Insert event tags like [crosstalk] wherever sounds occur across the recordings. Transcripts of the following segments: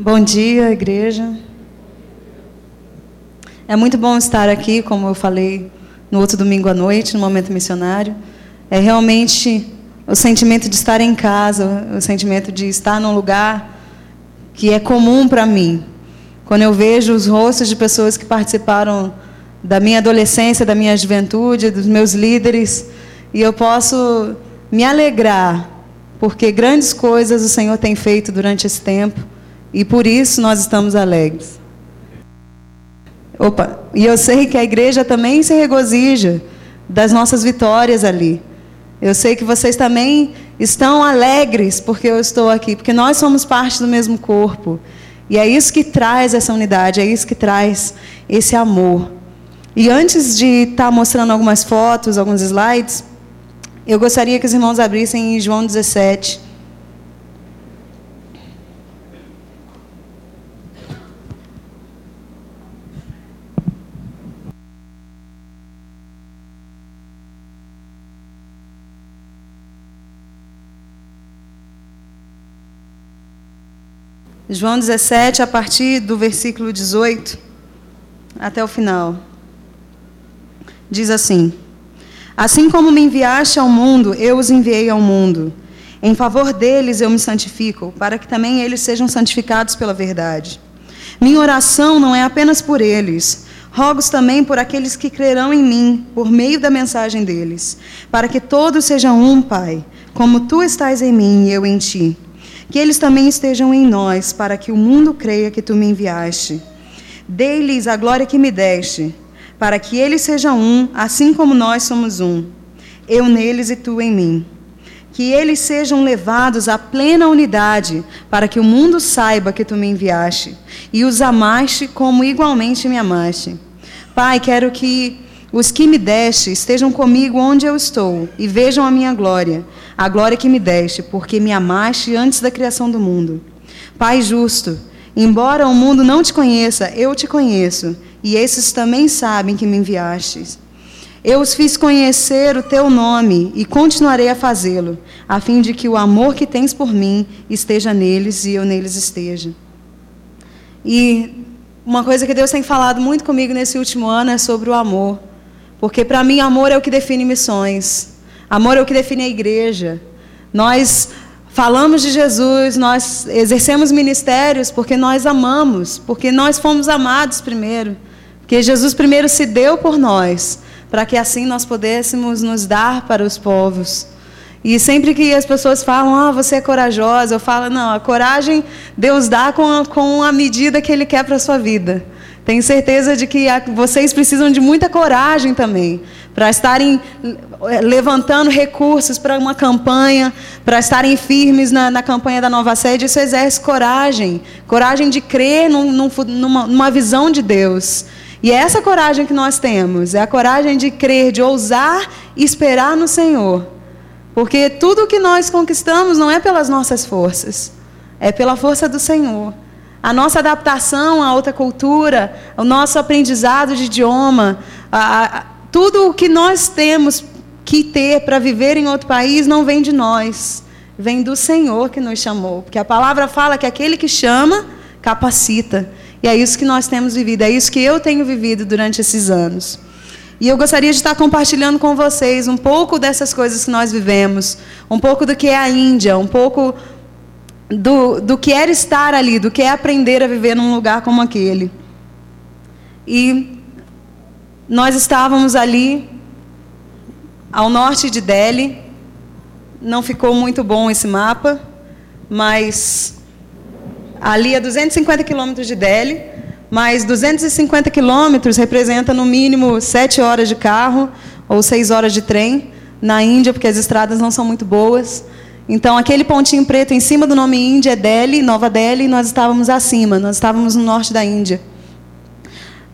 Bom dia, igreja. É muito bom estar aqui, como eu falei no outro domingo à noite, no momento missionário. É realmente o sentimento de estar em casa, o sentimento de estar num lugar que é comum para mim. Quando eu vejo os rostos de pessoas que participaram da minha adolescência, da minha juventude, dos meus líderes, e eu posso me alegrar, porque grandes coisas o Senhor tem feito durante esse tempo e por isso nós estamos alegres. Opa, e eu sei que a igreja também se regozija das nossas vitórias ali. Eu sei que vocês também estão alegres porque eu estou aqui, porque nós somos parte do mesmo corpo. E é isso que traz essa unidade, é isso que traz esse amor. E antes de estar tá mostrando algumas fotos, alguns slides, eu gostaria que os irmãos abrissem em João 17. João 17, a partir do versículo 18 até o final. Diz assim: Assim como me enviaste ao mundo, eu os enviei ao mundo. Em favor deles eu me santifico, para que também eles sejam santificados pela verdade. Minha oração não é apenas por eles, rogo também por aqueles que crerão em mim, por meio da mensagem deles, para que todos sejam um, Pai, como tu estás em mim e eu em ti que eles também estejam em nós, para que o mundo creia que tu me enviaste. Dei-lhes a glória que me deste, para que eles sejam um, assim como nós somos um. Eu neles e tu em mim. Que eles sejam levados à plena unidade, para que o mundo saiba que tu me enviaste, e os amaste como igualmente me amaste. Pai, quero que os que me deste estejam comigo onde eu estou e vejam a minha glória, a glória que me deste, porque me amaste antes da criação do mundo. Pai justo, embora o mundo não te conheça, eu te conheço, e esses também sabem que me enviastes. Eu os fiz conhecer o teu nome e continuarei a fazê-lo, a fim de que o amor que tens por mim esteja neles e eu neles esteja. E uma coisa que Deus tem falado muito comigo nesse último ano é sobre o amor. Porque para mim, amor é o que define missões. Amor é o que define a igreja. Nós falamos de Jesus, nós exercemos ministérios porque nós amamos, porque nós fomos amados primeiro. Porque Jesus primeiro se deu por nós, para que assim nós pudéssemos nos dar para os povos. E sempre que as pessoas falam, ah, você é corajosa, eu falo, não, a coragem Deus dá com a, com a medida que Ele quer para a sua vida. Tenho certeza de que vocês precisam de muita coragem também para estarem eh, levantando recursos para uma campanha, para estarem firmes na, na, campanha da nova sede. Isso exerce coragem, coragem de crer num, numa, numa visão de Deus. E é essa coragem que nós temos, é a coragem de crer, de ousar e esperar no Senhor. Porque tudo o que nós conquistamos não é pelas nossas forças, é pela força do Senhor. A nossa adaptação a outra cultura, o nosso aprendizado de idioma, a, a, tudo o que nós temos que ter para viver em outro país não vem de nós, vem do Senhor que nos chamou. Porque a palavra fala que aquele que chama, capacita. E é isso que nós temos vivido, é isso que eu tenho vivido durante esses anos. E eu gostaria de estar compartilhando com vocês um pouco dessas coisas que nós vivemos, um pouco do que é a Índia, um pouco do, do que era estar ali, do que é aprender a viver num lugar como aquele. E nós estávamos ali, ao norte de Delhi. Não ficou muito bom esse mapa, mas ali a 250 quilômetros de Delhi, mas 250 quilômetros representa no mínimo sete horas de carro ou seis horas de trem na Índia, porque as estradas não são muito boas. Então, aquele pontinho preto em cima do nome Índia é Delhi, Nova Delhi, e nós estávamos acima, nós estávamos no norte da Índia.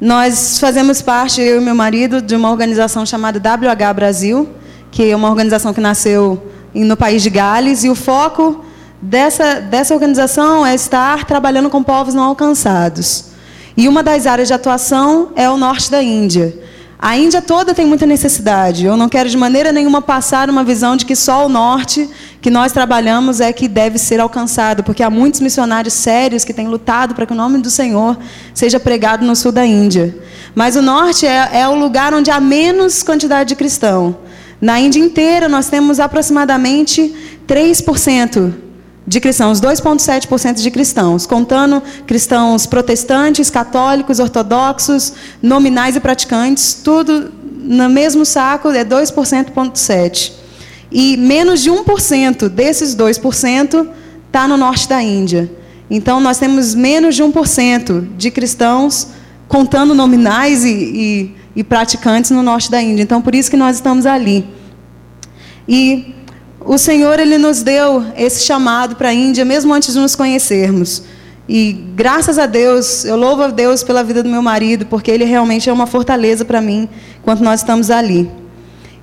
Nós fazemos parte, eu e meu marido, de uma organização chamada WH Brasil, que é uma organização que nasceu no país de Gales, e o foco dessa, dessa organização é estar trabalhando com povos não alcançados. E uma das áreas de atuação é o norte da Índia. A Índia toda tem muita necessidade. Eu não quero de maneira nenhuma passar uma visão de que só o norte que nós trabalhamos é que deve ser alcançado, porque há muitos missionários sérios que têm lutado para que o nome do Senhor seja pregado no sul da Índia. Mas o norte é, é o lugar onde há menos quantidade de cristão. Na Índia inteira, nós temos aproximadamente 3% de cristãos, 2,7% de cristãos, contando cristãos protestantes, católicos, ortodoxos, nominais e praticantes, tudo no mesmo saco é 2,7%. E menos de 1% desses 2% está no norte da Índia. Então, nós temos menos de 1% de cristãos, contando nominais e, e, e praticantes no norte da Índia. Então, por isso que nós estamos ali. E o Senhor ele nos deu esse chamado para a Índia, mesmo antes de nos conhecermos. E graças a Deus, eu louvo a Deus pela vida do meu marido, porque ele realmente é uma fortaleza para mim enquanto nós estamos ali.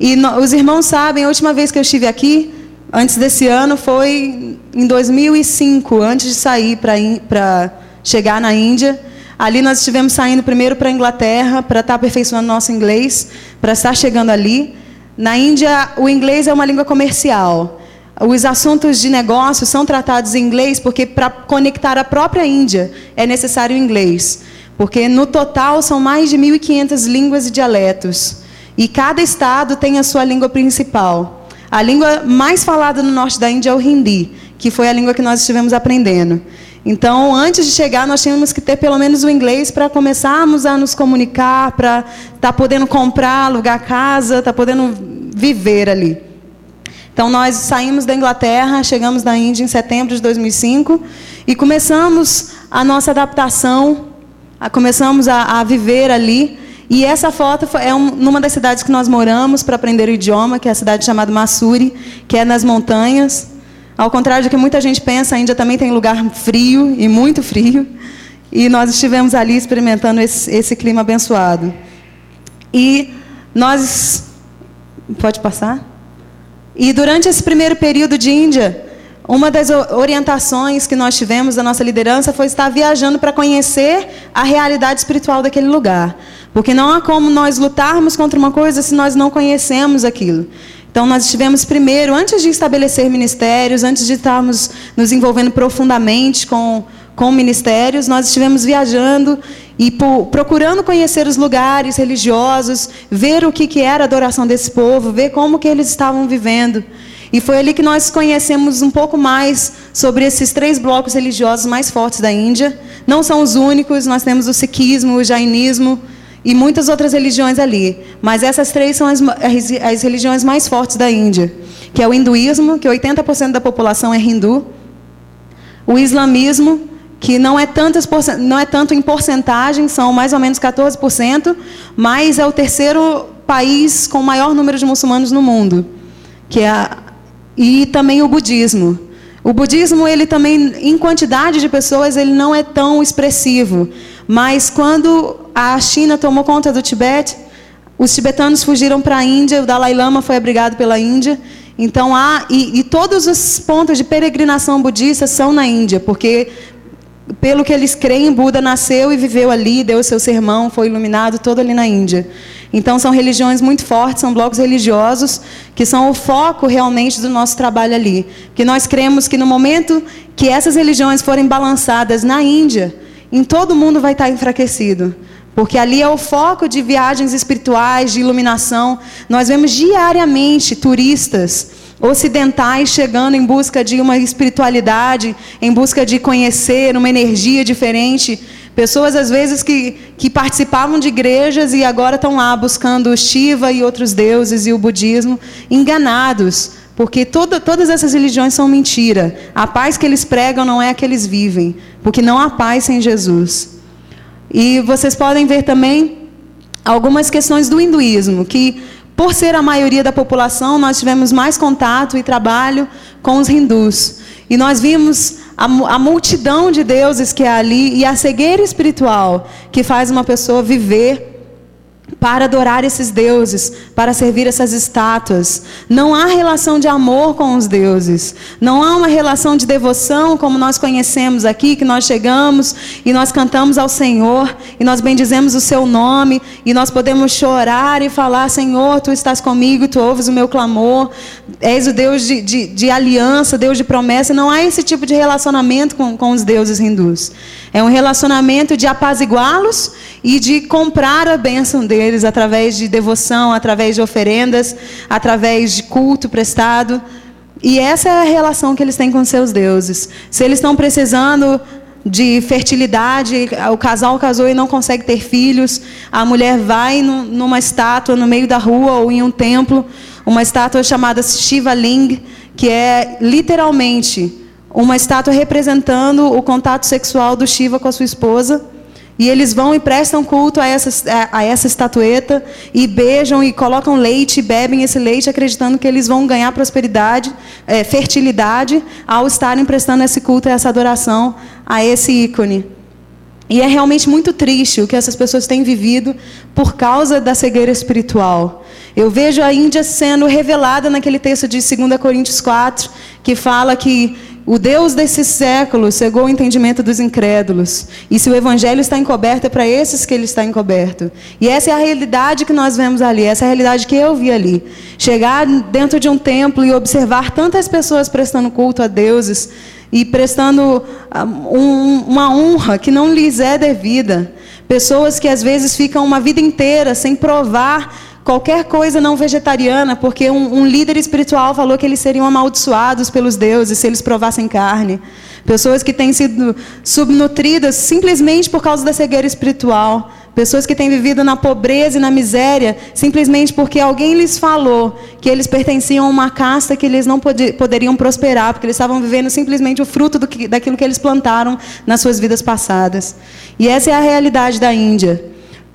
E no, os irmãos sabem, a última vez que eu estive aqui, antes desse ano, foi em 2005, antes de sair para chegar na Índia. Ali nós estivemos saindo primeiro para a Inglaterra, para estar aperfeiçoando nosso inglês, para estar chegando ali. Na Índia, o inglês é uma língua comercial. Os assuntos de negócio são tratados em inglês porque para conectar a própria Índia é necessário inglês. Porque no total são mais de 1.500 línguas e dialetos. E cada estado tem a sua língua principal. A língua mais falada no norte da Índia é o hindi, que foi a língua que nós estivemos aprendendo. Então, antes de chegar, nós tínhamos que ter pelo menos o inglês para começarmos a nos comunicar, para estar tá podendo comprar, alugar casa, estar tá podendo viver ali. Então, nós saímos da Inglaterra, chegamos na Índia em setembro de 2005 e começamos a nossa adaptação, a, começamos a, a viver ali. E essa foto é um, numa das cidades que nós moramos para aprender o idioma, que é a cidade chamada Massuri, que é nas montanhas. Ao contrário do que muita gente pensa, a Índia também tem lugar frio e muito frio. E nós estivemos ali experimentando esse, esse clima abençoado. E nós. Pode passar? E durante esse primeiro período de Índia, uma das orientações que nós tivemos da nossa liderança foi estar viajando para conhecer a realidade espiritual daquele lugar. Porque não há como nós lutarmos contra uma coisa se nós não conhecemos aquilo. Então, nós estivemos primeiro, antes de estabelecer ministérios, antes de estarmos nos envolvendo profundamente com, com ministérios, nós estivemos viajando e por, procurando conhecer os lugares religiosos, ver o que, que era a adoração desse povo, ver como que eles estavam vivendo. E foi ali que nós conhecemos um pouco mais sobre esses três blocos religiosos mais fortes da Índia. Não são os únicos, nós temos o sikhismo, o jainismo, e muitas outras religiões ali. Mas essas três são as, as religiões mais fortes da Índia, que é o hinduísmo, que 80% da população é hindu, o islamismo, que não é, tantas, não é tanto em porcentagem, são mais ou menos 14%, mas é o terceiro país com maior número de muçulmanos no mundo, que é a, e também o budismo. O budismo, ele também, em quantidade de pessoas, ele não é tão expressivo. Mas quando a China tomou conta do Tibete, os tibetanos fugiram para a Índia, o Dalai Lama foi abrigado pela Índia. Então há e, e todos os pontos de peregrinação budista são na Índia, porque pelo que eles creem, Buda nasceu e viveu ali, deu seu sermão, foi iluminado todo ali na Índia. Então são religiões muito fortes, são blocos religiosos que são o foco realmente do nosso trabalho ali. Que nós cremos que no momento que essas religiões forem balançadas na Índia, em todo mundo vai estar enfraquecido. Porque ali é o foco de viagens espirituais, de iluminação. Nós vemos diariamente turistas ocidentais chegando em busca de uma espiritualidade, em busca de conhecer uma energia diferente. Pessoas, às vezes, que, que participavam de igrejas e agora estão lá buscando Shiva e outros deuses e o budismo, enganados. Porque toda, todas essas religiões são mentira. A paz que eles pregam não é a que eles vivem. Porque não há paz sem Jesus. E vocês podem ver também algumas questões do hinduísmo, que por ser a maioria da população, nós tivemos mais contato e trabalho com os hindus. E nós vimos a, a, multidão de deuses que há ali e a cegueira espiritual que faz uma pessoa viver para adorar esses deuses, para servir essas estátuas. Não há relação de amor com os deuses. Não há uma relação de devoção como nós conhecemos aqui, que nós chegamos e nós cantamos ao Senhor e nós bendizemos o seu nome e nós podemos chorar e falar: Senhor, tu estás comigo, tu ouves o meu clamor, és o Deus de, de, de aliança, Deus de promessa. Não há esse tipo de relacionamento com, com os deuses hindus. É um relacionamento de apaziguá-los e de comprar a bênção deles através de devoção, através de oferendas, através de culto prestado. E essa é a relação que eles têm com seus deuses. Se eles estão precisando de fertilidade, o casal casou e não consegue ter filhos, a mulher vai numa estátua no meio da rua ou em um templo, uma estátua chamada Shiva Ling, que é literalmente uma estátua representando o contato sexual do Shiva com a sua esposa. E eles vão e prestam culto a essa, a essa estatueta e beijam e colocam leite e bebem esse leite, acreditando que eles vão ganhar prosperidade, é, fertilidade, ao estarem prestando esse culto e essa adoração a esse ícone. E é realmente muito triste o que essas pessoas têm vivido por causa da cegueira espiritual. Eu vejo a Índia sendo revelada naquele texto de 2 Coríntios 4, que fala que o Deus desse século cegou o entendimento dos incrédulos. E se o evangelho está encoberto, é para esses que ele está encoberto. E essa é a realidade que nós vemos ali, essa é a realidade que eu vi ali. Chegar dentro de um templo e observar tantas pessoas prestando culto a deuses e prestando ah, um, uma honra que não lhes é devida. Pessoas que às vezes ficam uma vida inteira sem provar qualquer coisa não vegetariana, porque um, um, líder espiritual falou que eles seriam amaldiçoados pelos deuses se eles provassem carne. Pessoas que têm sido subnutridas simplesmente por causa da cegueira espiritual. Pessoas que têm vivido na pobreza e na miséria simplesmente porque alguém lhes falou que eles pertenciam a uma casta que eles não pod poderiam prosperar, porque eles estavam vivendo simplesmente o fruto que, daquilo que eles plantaram nas suas vidas passadas. E essa é a realidade da Índia.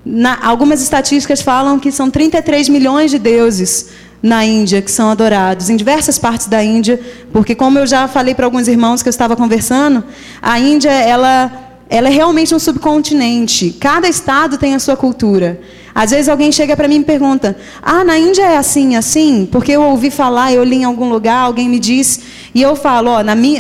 Na, algumas estatísticas falam que são 33 milhões de deuses na Índia que são adorados, em diversas partes da Índia, porque como eu já falei para alguns irmãos que eu estava conversando, a Índia ela, ela é realmente um subcontinente. Cada estado tem a sua cultura. Às vezes alguém chega para mim e pergunta: Ah, na Índia é assim, assim? Porque eu ouvi falar, eu li em algum lugar, alguém me disse. E eu falo: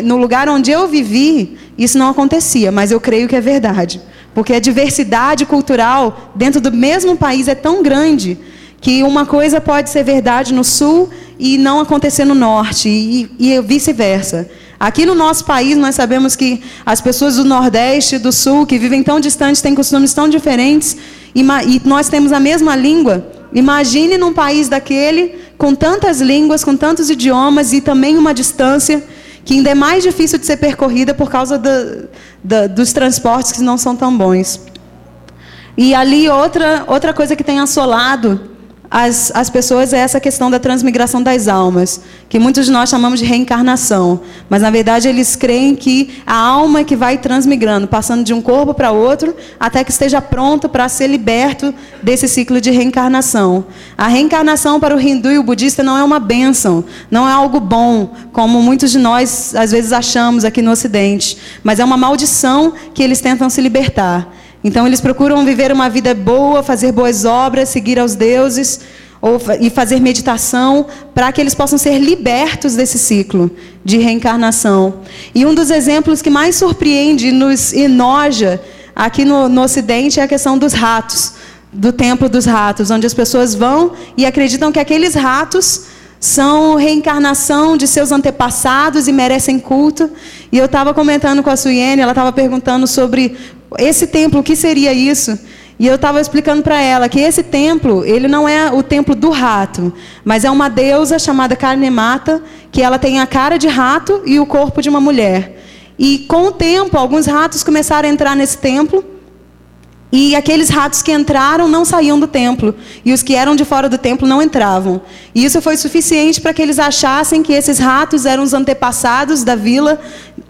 no lugar onde eu vivi, isso não acontecia, mas eu creio que é verdade. Porque a diversidade cultural dentro do mesmo país é tão grande que uma coisa pode ser verdade no sul e não acontecer no norte, e, e vice-versa. Aqui no nosso país, nós sabemos que as pessoas do Nordeste, do Sul, que vivem tão distantes, têm costumes tão diferentes, e, e nós temos a mesma língua. Imagine num país daquele, com tantas línguas, com tantos idiomas e também uma distância que ainda é mais difícil de ser percorrida por causa do, do, dos transportes que não são tão bons. E ali outra, outra coisa que tem assolado as, as pessoas é essa questão da transmigração das almas, que muitos de nós chamamos de reencarnação. Mas, na verdade, eles creem que a alma é que vai transmigrando, passando de um corpo para outro, até que esteja pronto para ser liberto desse ciclo de reencarnação. A reencarnação para o hindu e o budista não é uma bênção, não é algo bom, como muitos de nós às vezes achamos aqui no Ocidente, mas é uma maldição que eles tentam se libertar. Então eles procuram viver uma vida boa, fazer boas obras, seguir aos deuses ou, e fazer meditação para que eles possam ser libertos desse ciclo de reencarnação. E um dos exemplos que mais surpreende e nos enoja aqui no, no Ocidente é a questão dos ratos, do templo dos ratos, onde as pessoas vão e acreditam que aqueles ratos são reencarnação de seus antepassados e merecem culto. E eu estava comentando com a Suiene, ela estava perguntando sobre esse templo, o que seria isso? E eu estava explicando para ela que esse templo, ele não é o templo do rato, mas é uma deusa chamada Karnemata, que ela tem a cara de rato e o corpo de uma mulher. E com o tempo, alguns ratos começaram a entrar nesse templo, e aqueles ratos que entraram não saíam do templo, e os que eram de fora do templo não entravam. E isso foi suficiente para que eles achassem que esses ratos eram os antepassados da vila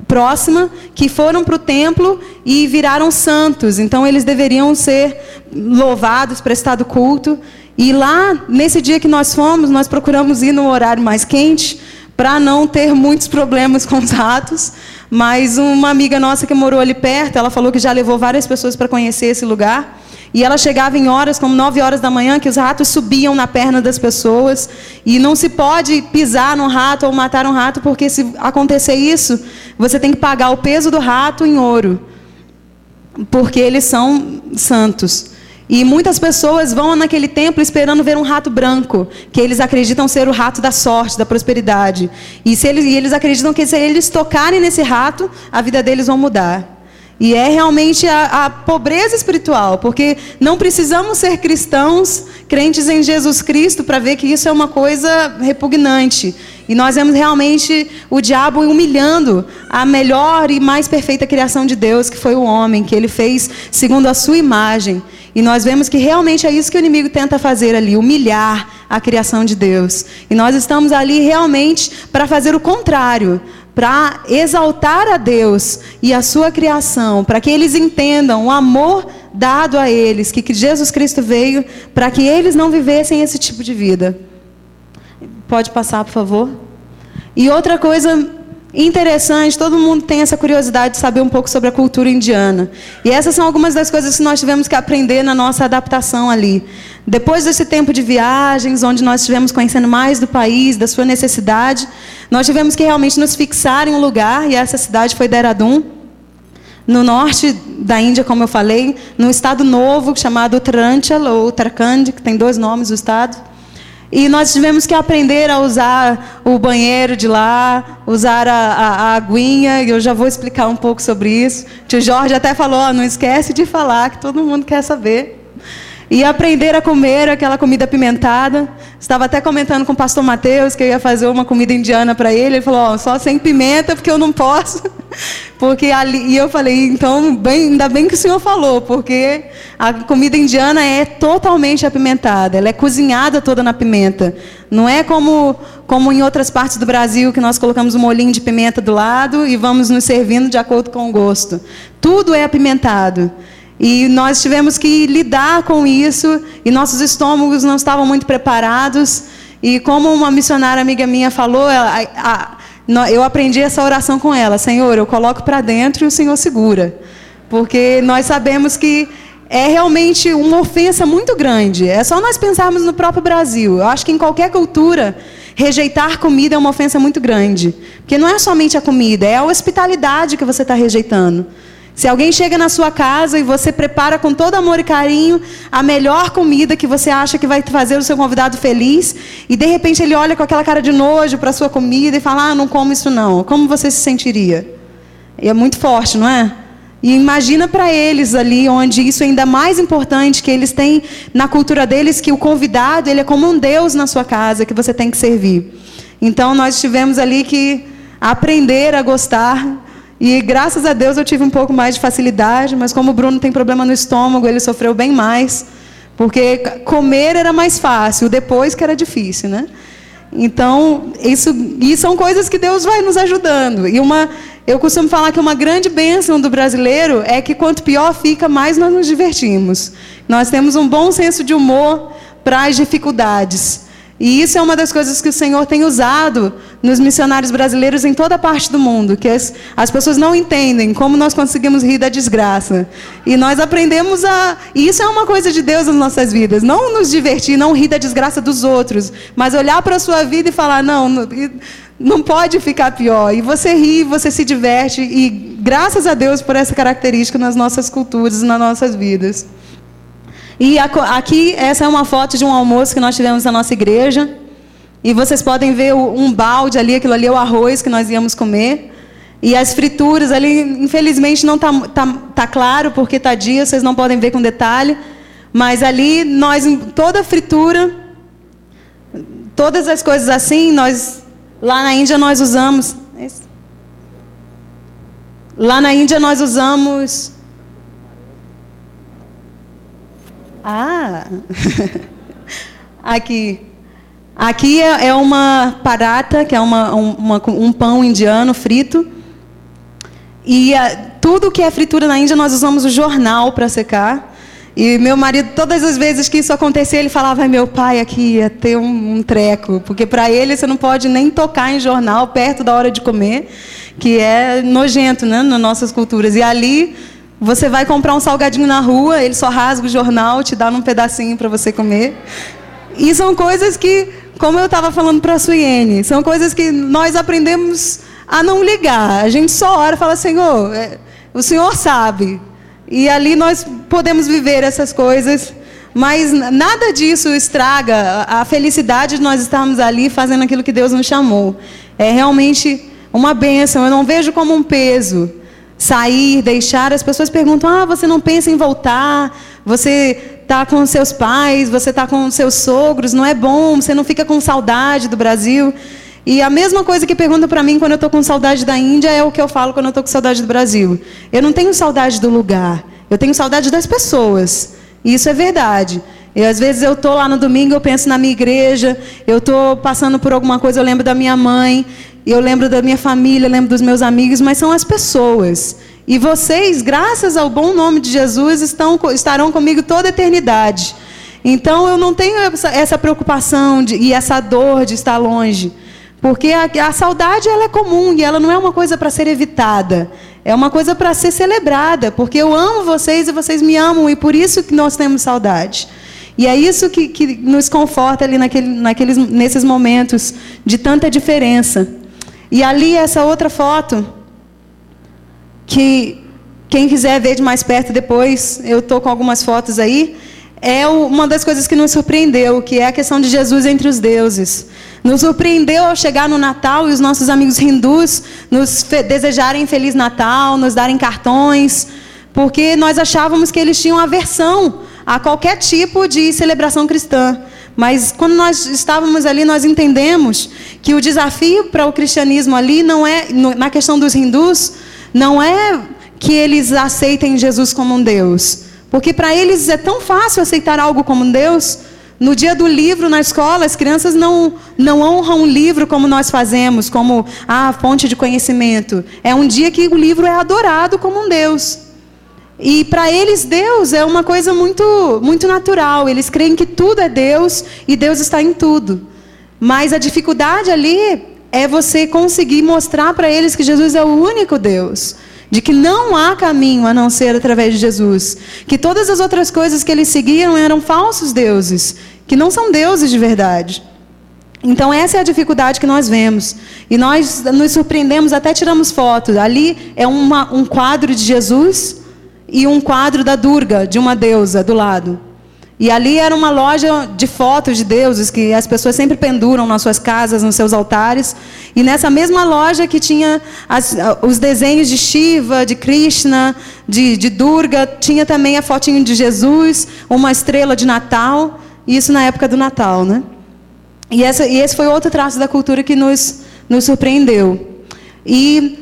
próxima que foram para o templo e viraram santos. Então eles deveriam ser louvados, prestado culto. E lá, nesse dia que nós fomos, nós procuramos ir no horário mais quente para não ter muitos problemas com os ratos. Mas uma amiga nossa que morou ali perto, ela falou que já levou várias pessoas para conhecer esse lugar. E ela chegava em horas, como 9 horas da manhã, que os ratos subiam na perna das pessoas. E não se pode pisar no rato ou matar um rato, porque se acontecer isso, você tem que pagar o peso do rato em ouro. Porque eles são santos. E muitas pessoas vão naquele templo esperando ver um rato branco, que eles acreditam ser o rato da sorte, da prosperidade. E, se eles, e eles acreditam que se eles tocarem nesse rato, a vida deles vai mudar. E é realmente a, a, pobreza espiritual, porque não precisamos ser cristãos, crentes em Jesus Cristo, para ver que isso é uma coisa repugnante. E nós vemos realmente o diabo humilhando a melhor e mais perfeita criação de Deus, que foi o homem, que ele fez segundo a sua imagem. E nós vemos que realmente é isso que o inimigo tenta fazer ali, humilhar a criação de Deus. E nós estamos ali realmente para fazer o contrário, para exaltar a Deus e a sua criação, para que eles entendam o amor dado a eles, que Jesus Cristo veio para que eles não vivessem esse tipo de vida. Pode passar, por favor? E outra coisa interessante, todo mundo tem essa curiosidade de saber um pouco sobre a cultura indiana. E essas são algumas das coisas que nós tivemos que aprender na nossa adaptação ali. Depois desse tempo de viagens, onde nós estivemos conhecendo mais do país, da sua necessidade, nós tivemos que realmente nos fixar em um lugar, e essa cidade foi Dehradun, no norte da Índia, como eu falei, num estado novo chamado Uttaranchal, ou Uttarakhand, que tem dois nomes o estado. E nós tivemos que aprender a usar o banheiro de lá, usar a, a, a aguinha, e eu já vou explicar um pouco sobre isso. O tio Jorge até falou, oh, não esquece de falar, que todo mundo quer saber e aprender a comer aquela comida apimentada. Estava até comentando com o pastor Mateus que eu ia fazer uma comida indiana para ele. Ele falou: oh, só sem pimenta, porque eu não posso. [laughs] Porque ali, e eu falei: então, bem, ainda bem que o senhor falou, porque a comida indiana é totalmente apimentada. Ela é cozinhada toda na pimenta. Não é como, como em outras partes do Brasil que nós colocamos um molhinho de pimenta do lado e vamos nos servindo de acordo com o gosto. Tudo é apimentado. E nós tivemos que lidar com isso, e nossos estômagos não estavam muito preparados. E como uma missionária amiga minha falou, a, a, eu aprendi essa oração com ela: Senhor, eu coloco para dentro e o Senhor segura. Porque nós sabemos que é realmente uma ofensa muito grande. É só nós pensarmos no próprio Brasil. Eu acho que em qualquer cultura, rejeitar comida é uma ofensa muito grande. Porque não é somente a comida, é a hospitalidade que você está rejeitando. Se alguém chega na sua casa e você prepara com todo amor e carinho a melhor comida que você acha que vai fazer o seu convidado feliz, e de repente ele olha com aquela cara de nojo para a sua comida e fala: Ah, não como isso não. Como você se sentiria? E é muito forte, não é? E imagina para eles ali, onde isso é ainda mais importante, que eles têm na cultura deles que o convidado ele é como um Deus na sua casa que você tem que servir. Então nós tivemos ali que aprender a gostar e graças a Deus eu tive um pouco mais de facilidade, mas como o Bruno tem problema no estômago, ele sofreu bem mais, porque comer era mais fácil, depois que era difícil, né? Então, isso, e são coisas que Deus vai nos ajudando. E uma, eu costumo falar que uma grande bênção do brasileiro é que quanto pior fica, mais nós nos divertimos. Nós temos um bom senso de humor para as dificuldades. E isso é uma das coisas que o Senhor tem usado nos missionários brasileiros em toda parte do mundo, que as, as pessoas não entendem como nós conseguimos rir da desgraça. E nós aprendemos a. E isso é uma coisa de Deus nas nossas vidas. Não nos divertir, não rir da desgraça dos outros, mas olhar para a sua vida e falar: não, não, não pode ficar pior. E você ri, você se diverte. E graças a Deus por essa característica nas nossas culturas, nas nossas vidas. E aqui, essa é uma foto de um almoço que nós tivemos na nossa igreja. E vocês podem ver um balde ali, aquilo ali é o arroz que nós íamos comer. E as frituras ali, infelizmente, não está tá, tá claro, porque está dia, vocês não podem ver com detalhe. Mas ali, nós, toda fritura, todas as coisas assim, nós, lá na Índia, nós usamos. Lá na Índia, nós usamos Ah! [laughs] Aqui. Aqui é, é uma parata, que é uma, uma, um pão indiano frito. E a, ah, tudo que é fritura na Índia, nós usamos o jornal para secar. E meu marido, todas as vezes que isso acontecia, ele falava: meu pai aqui ia ter um, um treco. Porque para ele você não pode nem tocar em jornal perto da hora de comer, que é nojento né, nas nossas culturas. E ali Você vai comprar um salgadinho na rua, ele só rasga o jornal, te dá um pedacinho para você comer. E são coisas que, como eu estava falando para a Suiene, são coisas que nós aprendemos a não ligar. A gente só ora e fala, Senhor, é, o Senhor sabe. E ali nós podemos viver essas coisas, mas nada disso estraga a felicidade de nós estarmos ali fazendo aquilo que Deus nos chamou. É realmente uma bênção, eu não vejo como um peso sair, deixar. As pessoas perguntam: ah, você não pensa em voltar? Você está com seus pais, você está com seus sogros, não é bom, você não fica com saudade do Brasil. E a mesma coisa que perguntam para mim quando eu estou com saudade da Índia é o que eu falo quando eu estou com saudade do Brasil. Eu não tenho saudade do lugar, eu tenho saudade das pessoas. E isso é verdade. E às vezes eu estou lá no domingo, eu penso na minha igreja, eu estou passando por alguma coisa, eu lembro da minha mãe, eu lembro da minha família, lembro dos meus amigos, mas são as pessoas. E vocês, graças ao bom nome de Jesus, estão, estarão comigo toda a eternidade. Então eu não tenho essa, essa preocupação de, e essa dor de estar longe. Porque a, a saudade ela é comum e ela não é uma coisa para ser evitada. É uma coisa para ser celebrada, porque eu amo vocês e vocês me amam, e por isso que nós temos saudade. E é isso que, que nos conforta ali naquele, naqueles, nesses momentos de tanta diferença. E ali, essa outra foto, que quem quiser ver de mais perto depois, eu estou com algumas fotos aí, é uma das coisas que nos surpreendeu, que é a questão de Jesus entre os deuses. Nos surpreendeu ao chegar no Natal e os nossos amigos hindus nos desejarem Feliz Natal, nos darem cartões, porque nós achávamos que eles tinham aversão a qualquer tipo de celebração cristã. Mas quando nós estávamos ali, nós entendemos que o desafio para o cristianismo ali não é, na questão dos hindus, não é que eles aceitem Jesus como um Deus. Porque para eles é tão fácil aceitar algo como um Deus, no dia do livro na escola, as crianças não, não honram o livro como nós fazemos, como a ah, fonte de conhecimento. É um dia que o livro é adorado como um Deus. E para eles Deus é uma coisa muito muito natural. Eles creem que tudo é Deus e Deus está em tudo. Mas a dificuldade ali é você conseguir mostrar para eles que Jesus é o único Deus de que não há caminho a não ser através de Jesus, que todas as outras coisas que eles seguiam eram falsos deuses, que não são deuses de verdade. Então essa é a dificuldade que nós vemos. E nós nos surpreendemos, até tiramos fotos. Ali é uma, um quadro de Jesus e um quadro da Durga, de uma deusa, do lado. E ali era uma loja de fotos de deuses que as pessoas sempre penduram nas suas casas, nos seus altares. E nessa mesma loja que tinha as, os desenhos de Shiva, de Krishna, de, de Durga, tinha também a fotinho de Jesus, uma estrela de Natal. Isso na época do Natal, né? E, essa, e esse foi outro traço da cultura que nos, nos surpreendeu. E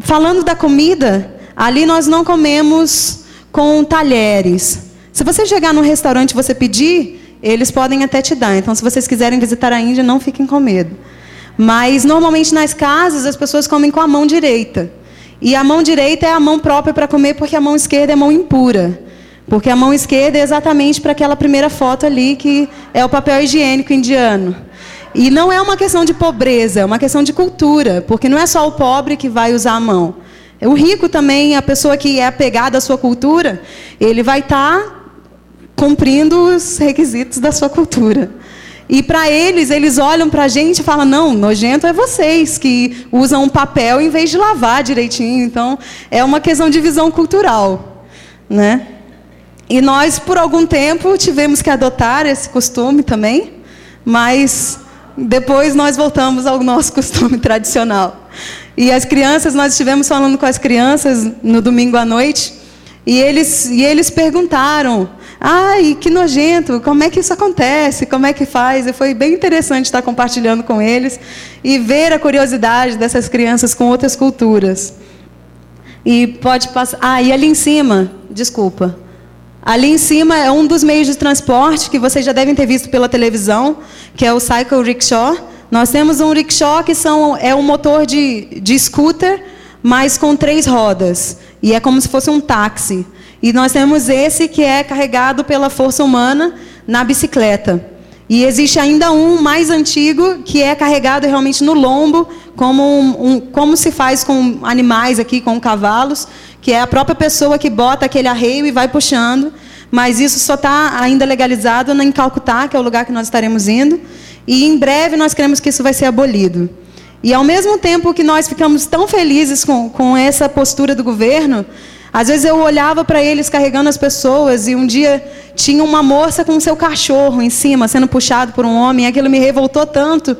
falando da comida, ali nós não comemos com talheres. Se você chegar num restaurante e você pedir, eles podem até te dar. Então, se vocês quiserem visitar a Índia, não fiquem com medo. Mas, normalmente, nas casas, as pessoas comem com a mão direita. E a mão direita é a mão própria para comer, porque a mão esquerda é a mão impura. Porque a mão esquerda é exatamente para aquela primeira foto ali, que é o papel higiênico indiano. E não é uma questão de pobreza, é uma questão de cultura. Porque não é só o pobre que vai usar a mão. O rico também, a pessoa que é apegada à sua cultura, ele vai estar tá cumprindo os requisitos da sua cultura. E para eles, eles olham para a gente e falam: não, nojento é vocês que usam um papel em vez de lavar direitinho. Então, é uma questão de visão cultural. Né? E nós, por algum tempo, tivemos que adotar esse costume também, mas depois nós voltamos ao nosso [laughs] costume tradicional. E as crianças, nós estivemos falando com as crianças no domingo à noite, e eles, e eles perguntaram Ai, que nojento, como é que isso acontece? Como é que faz? E foi bem interessante estar compartilhando com eles e ver a curiosidade dessas crianças com outras culturas. E pode passar. Ah, e ali em cima, desculpa. Ali em cima é um dos meios de transporte que vocês já devem ter visto pela televisão, que é o Cycle Rickshaw. Nós temos um rickshaw que são, é um motor de, de scooter, mas com três rodas. E é como se fosse um táxi. E nós temos esse que é carregado pela força humana na bicicleta. E existe ainda um mais antigo que é carregado realmente no lombo, como, um, um, como se faz com animais aqui, com cavalos, que é a própria pessoa que bota aquele arreio e vai puxando. Mas isso só está ainda legalizado em Calcutá, que é o lugar que nós estaremos indo. E em breve nós queremos que isso vai ser abolido. E ao mesmo tempo que nós ficamos tão felizes com, com essa postura do governo, às vezes eu olhava para eles carregando as pessoas e um dia tinha uma moça com seu cachorro em cima, sendo puxado por um homem, e aquilo me revoltou tanto.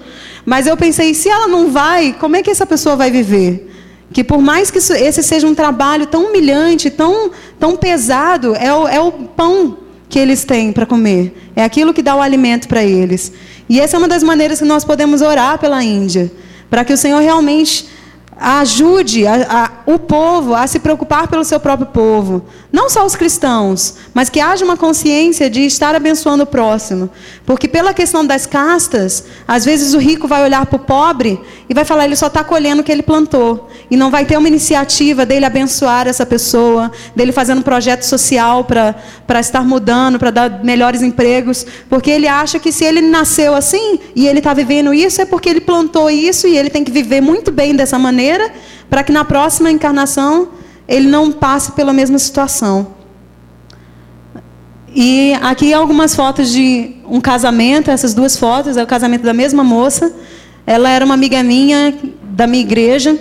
Mas eu pensei, se ela não vai, como é que essa pessoa vai viver? Que por mais que esse seja um trabalho tão humilhante, tão, tão pesado, é o, é o pão que eles têm para comer. É aquilo que dá o alimento para eles. E essa é uma das maneiras que nós podemos orar pela Índia. Para que o Senhor realmente ajude a, a, o povo a se preocupar pelo seu próprio povo. Não só os cristãos, mas que haja uma consciência de estar abençoando o próximo. Porque pela questão das castas, às vezes o rico vai olhar para o pobre e vai falar, ele só está colhendo o que ele plantou. E não vai ter uma iniciativa dele abençoar essa pessoa, dele fazendo um projeto social para estar mudando, para dar melhores empregos. Porque ele acha que se ele nasceu assim e ele está vivendo isso, é porque ele plantou isso e ele tem que viver muito bem dessa maneira, para que na próxima encarnação ele não passe pela mesma situação. E aqui algumas fotos de um casamento, essas duas fotos, é o casamento da mesma moça. Ela era uma amiga minha da minha igreja.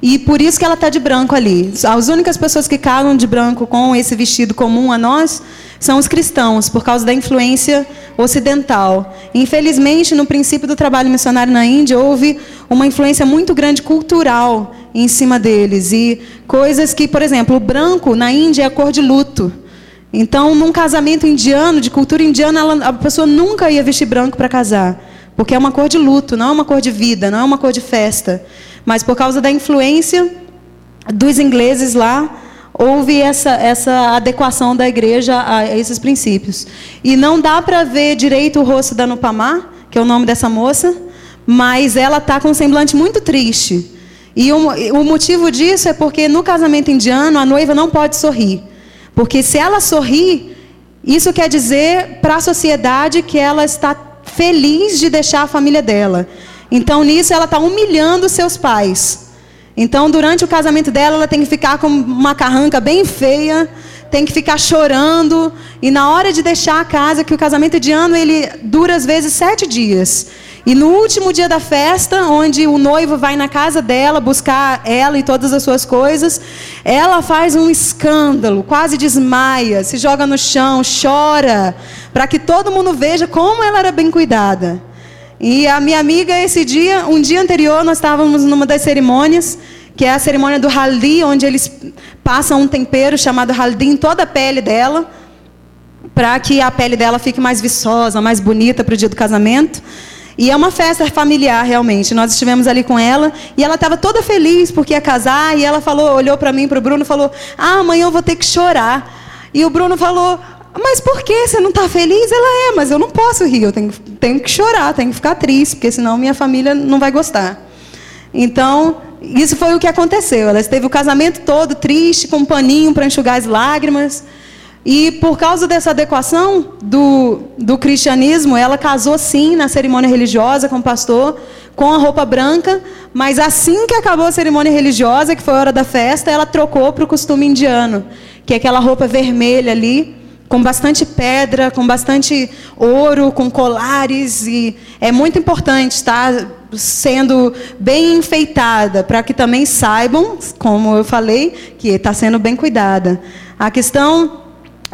E por isso que ela está de branco ali. As únicas pessoas que cagam de branco com esse vestido comum a nós são os cristãos, por causa da influência ocidental. Infelizmente, no princípio do trabalho missionário na Índia, houve uma influência muito grande cultural em cima deles. E coisas que, por exemplo, o branco na Índia é a cor de luto. Então, num casamento indiano, de cultura indiana, ela, a pessoa nunca ia vestir branco para casar. Porque é uma cor de luto, não é uma cor de vida, não é uma cor de festa. Mas por causa da influência dos ingleses lá, houve essa, essa adequação da igreja a esses princípios. E não dá para ver direito o rosto da Nupamá, que é o nome dessa moça, mas ela está com um semblante muito triste. E o, o motivo disso é porque no casamento indiano a noiva não pode sorrir. Porque se ela sorrir, isso quer dizer para a sociedade que ela está feliz de deixar a família dela. Então nisso ela está humilhando seus pais. Então durante o casamento dela ela tem que ficar com uma carranca bem feia, tem que ficar chorando e na hora de deixar a casa, que o casamento de ano ele dura às vezes sete dias. E no último dia da festa, onde o noivo vai na casa dela buscar ela e todas as suas coisas, ela faz um escândalo, quase desmaia, se joga no chão, chora, para que todo mundo veja como ela era bem cuidada. E a minha amiga, esse dia, um dia anterior, nós estávamos numa das cerimônias, que é a cerimônia do haldi, onde eles passam um tempero chamado haldi em toda a pele dela, para que a pele dela fique mais viçosa, mais bonita para o dia do casamento. E é uma festa familiar, realmente. Nós estivemos ali com ela e ela estava toda feliz porque ia casar. E ela falou, olhou para mim, para o Bruno, falou: Ah, amanhã eu vou ter que chorar. E o Bruno falou: Mas por que você não está feliz? Ela é, mas eu não posso rir, eu tenho, tenho que chorar, tenho que ficar triste, porque senão minha família não vai gostar. Então, isso foi o que aconteceu. Ela esteve o casamento todo triste, com um paninho para enxugar as lágrimas. E por causa dessa adequação do, do cristianismo, ela casou sim na cerimônia religiosa com o pastor, com a roupa branca, mas assim que acabou a cerimônia religiosa, que foi a hora da festa, ela trocou para o costume indiano, que é aquela roupa vermelha ali, com bastante pedra, com bastante ouro, com colares, e é muito importante estar sendo bem enfeitada, para que também saibam, como eu falei, que está sendo bem cuidada. A questão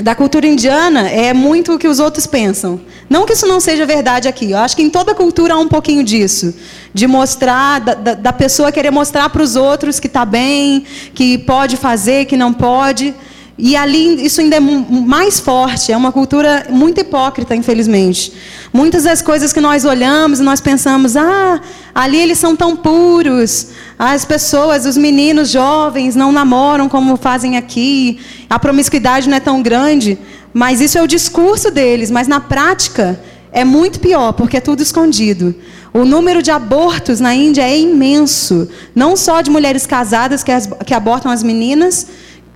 da cultura indiana é muito o que os outros pensam. Não que isso não seja verdade aqui. Eu acho que em toda cultura há um pouquinho disso. De mostrar, da, da pessoa querer mostrar para os outros que está bem, que pode fazer, que não pode. E ali isso ainda é mais forte, é uma cultura muito hipócrita, infelizmente. Muitas das coisas que nós olhamos e nós pensamos, ah, ali eles são tão puros, as pessoas, os meninos jovens não namoram como fazem aqui, a promiscuidade não é tão grande, mas isso é o discurso deles, mas na prática é muito pior, porque é tudo escondido. O número de abortos na Índia é imenso, não só de mulheres casadas que, as, que abortam as meninas,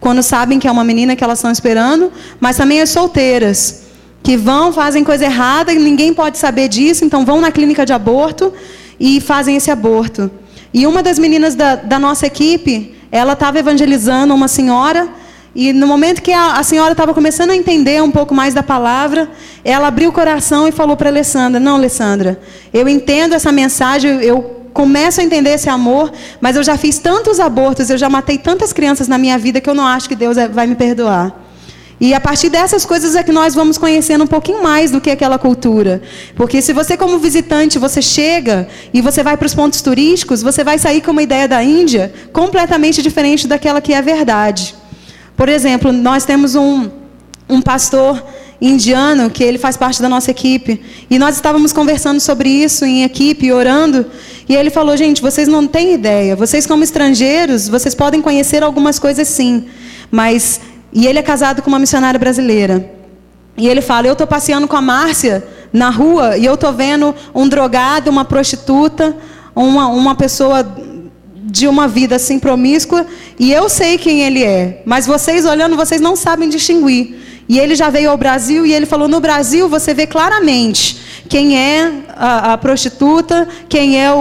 quando sabem que é uma menina que elas estão esperando, mas também as solteiras, que vão, fazem coisa errada e ninguém pode saber disso, então vão na clínica de aborto e fazem esse aborto. E uma das meninas da, da nossa equipe, ela estava evangelizando uma senhora e no momento que a, a senhora estava começando a entender um pouco mais da palavra, ela abriu o coração e falou para Alessandra: Não, Alessandra, eu entendo essa mensagem, eu começo a entender esse amor, mas eu já fiz tantos abortos, eu já matei tantas crianças na minha vida que eu não acho que Deus é, vai me perdoar. E a partir dessas coisas é que nós vamos conhecendo um pouquinho mais do que aquela cultura. Porque se você, como visitante, você chega e você vai para os pontos turísticos, você vai sair com uma ideia da Índia completamente diferente daquela que é verdade. Por exemplo, nós temos um, um pastor indiano que ele faz parte da nossa equipe. E nós estávamos conversando sobre isso em equipe, orando. E ele falou: gente, vocês não têm ideia. Vocês, como estrangeiros, vocês podem conhecer algumas coisas sim. Mas e ele é casado com uma missionária brasileira. E ele fala: Eu estou passeando com a Márcia na rua e eu estou vendo um drogado, uma prostituta, uma, uma pessoa de uma vida assim promíscua, e eu sei quem ele é, mas vocês olhando, vocês não sabem distinguir. E ele já veio ao Brasil e ele falou: no Brasil você vê claramente quem é a, a prostituta, quem é o,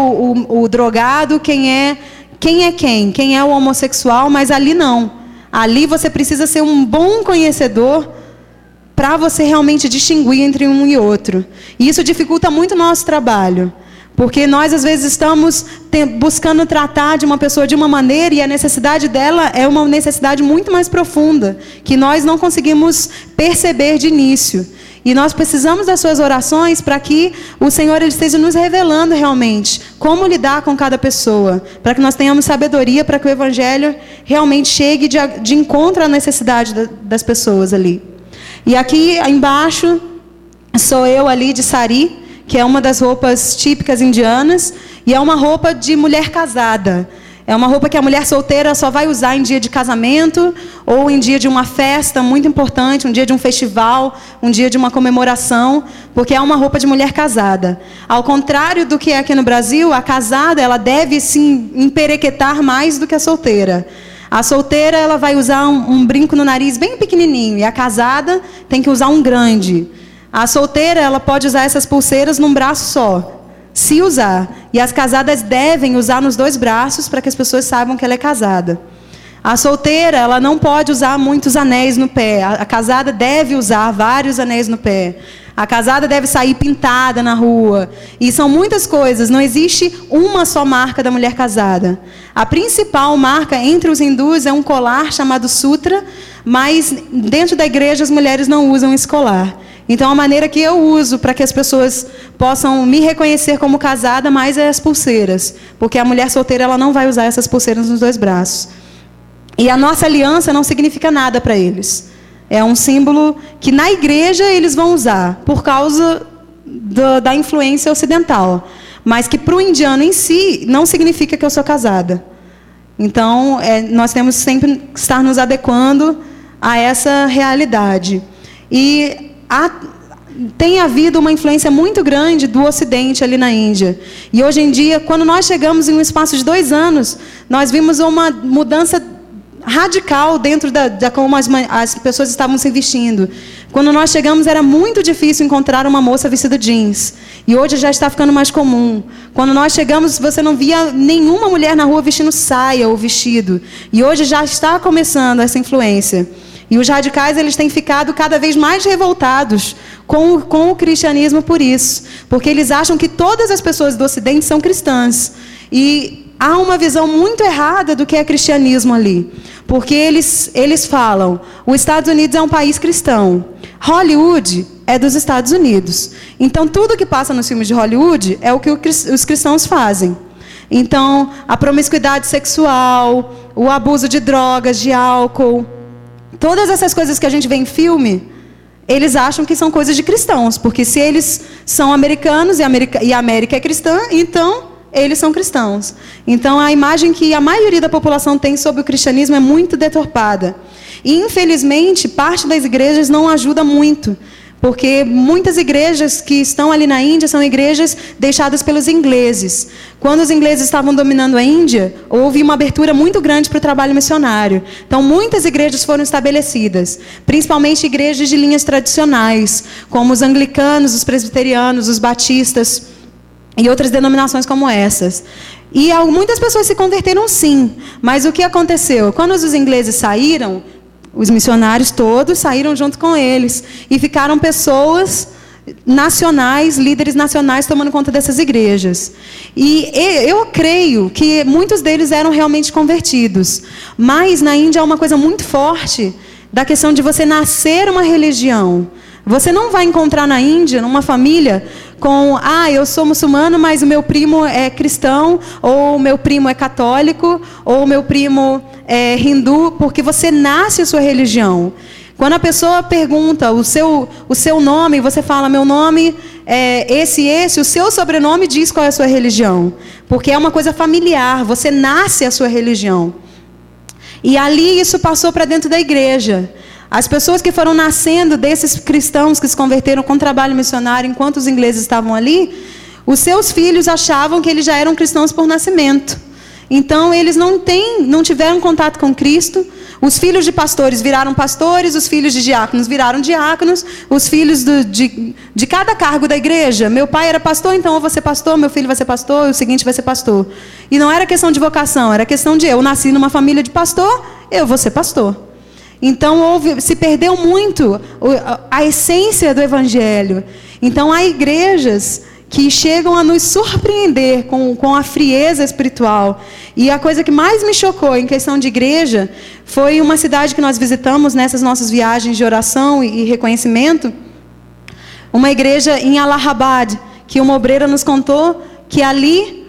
o, o drogado, quem é quem é quem, quem é o homossexual, mas ali não. Ali você precisa ser um bom conhecedor para você realmente distinguir entre um e outro. E isso dificulta muito o nosso trabalho. Porque nós, às vezes, estamos buscando tratar de uma pessoa de uma maneira e a necessidade dela é uma necessidade muito mais profunda, que nós não conseguimos perceber de início. E nós precisamos das suas orações para que o Senhor ele esteja nos revelando realmente como lidar com cada pessoa, para que nós tenhamos sabedoria para que o Evangelho realmente chegue de, de encontro à necessidade da, das pessoas ali. E aqui embaixo sou eu ali de sari, que é uma das roupas típicas indianas, e é uma roupa de mulher casada. É uma roupa que a mulher solteira só vai usar em dia de casamento ou em dia de uma festa muito importante, um dia de um festival, um dia de uma comemoração, porque é uma roupa de mulher casada. Ao contrário do que é aqui no Brasil, a casada ela deve se emperequetar mais do que a solteira. A solteira ela vai usar um, um brinco no nariz bem pequenininho e a casada tem que usar um grande. A solteira ela pode usar essas pulseiras num braço só se usar. E as casadas devem usar nos dois braços para que as pessoas saibam que ela é casada. A solteira, ela não pode usar muitos anéis no pé. A casada deve usar vários anéis no pé. A casada deve sair pintada na rua. E são muitas coisas. Não existe uma só marca da mulher casada. A principal marca entre os hindus é um colar chamado sutra, mas dentro da igreja as mulheres não usam esse colar. Então, a maneira que eu uso para que as pessoas possam me reconhecer como casada mais é as pulseiras, porque a mulher solteira ela não vai usar essas pulseiras nos dois braços. E a nossa aliança não significa nada para eles. É um símbolo que na igreja eles vão usar por causa do, da influência ocidental, mas que para o indiano em si não significa que eu sou casada. Então, é, nós temos sempre que estar nos adequando a essa realidade. E há, tem havido uma influência muito grande do Ocidente ali na Índia. E hoje em dia, quando nós chegamos em um espaço de dois anos, nós vimos uma mudança radical dentro da, da como as, as, pessoas estavam se vestindo. Quando nós chegamos era muito difícil encontrar uma moça vestida jeans. E hoje já está ficando mais comum. Quando nós chegamos, você não via nenhuma mulher na rua vestindo saia ou vestido. E hoje já está começando essa influência. E os radicais eles têm ficado cada vez mais revoltados com, com o cristianismo por isso, porque eles acham que todas as pessoas do Ocidente são cristãs. E há uma visão muito errada do que é cristianismo ali, porque eles, eles falam: os Estados Unidos é um país cristão, Hollywood é dos Estados Unidos. Então, tudo que passa nos filmes de Hollywood é o que os cristãos fazem. Então, a promiscuidade sexual, o abuso de drogas, de álcool todas essas coisas que a gente vê em filme, eles acham que são coisas de cristãos, porque se eles são americanos e a América, e a América é cristã, então eles são cristãos. Então a imagem que a maioria da população tem sobre o cristianismo é muito deturpada. E infelizmente, parte das igrejas não ajuda muito. Porque muitas igrejas que estão ali na Índia são igrejas deixadas pelos ingleses. Quando os ingleses estavam dominando a Índia, houve uma abertura muito grande para o trabalho missionário. Então, muitas igrejas foram estabelecidas, principalmente igrejas de linhas tradicionais, como os anglicanos, os presbiterianos, os batistas. e outras denominações como essas. E muitas pessoas se converteram sim, mas o que aconteceu? Quando os ingleses saíram, os missionários todos saíram junto com eles e ficaram pessoas nacionais, líderes nacionais tomando conta dessas igrejas. E eu creio que muitos deles eram realmente convertidos. Mas na Índia há uma coisa muito forte da questão de você nascer uma religião. Você não vai encontrar na Índia, numa família, com, ah, eu sou muçulmano, mas o meu primo é cristão, ou o meu primo é católico, ou o meu primo é hindu, porque você nasce a sua religião. Quando a pessoa pergunta o seu, o seu nome, você fala, meu nome é esse esse, o seu sobrenome diz qual é a sua religião. Porque é uma coisa familiar, você nasce a sua religião. E ali isso passou para dentro da igreja. As pessoas que foram nascendo desses cristãos que se converteram com trabalho missionário enquanto os ingleses estavam ali, os seus filhos achavam que eles já eram cristãos por nascimento. Então eles não têm, não tiveram contato com Cristo. Os filhos de pastores viraram pastores, os filhos de diáconos viraram diáconos, os filhos do, de, de cada cargo da igreja. Meu pai era pastor, então eu vou ser pastor, meu filho vai ser pastor, o seguinte vai ser pastor. E não era questão de vocação, era questão de eu nasci numa família de pastor, eu vou ser pastor. Então houve, se perdeu muito a essência do evangelho. Então há igrejas que chegam a nos surpreender com, com a frieza espiritual. E a coisa que mais me chocou em questão de igreja foi uma cidade que nós visitamos nessas nossas viagens de oração e, e reconhecimento. Uma igreja em Allahabad, que uma obreira nos contou que ali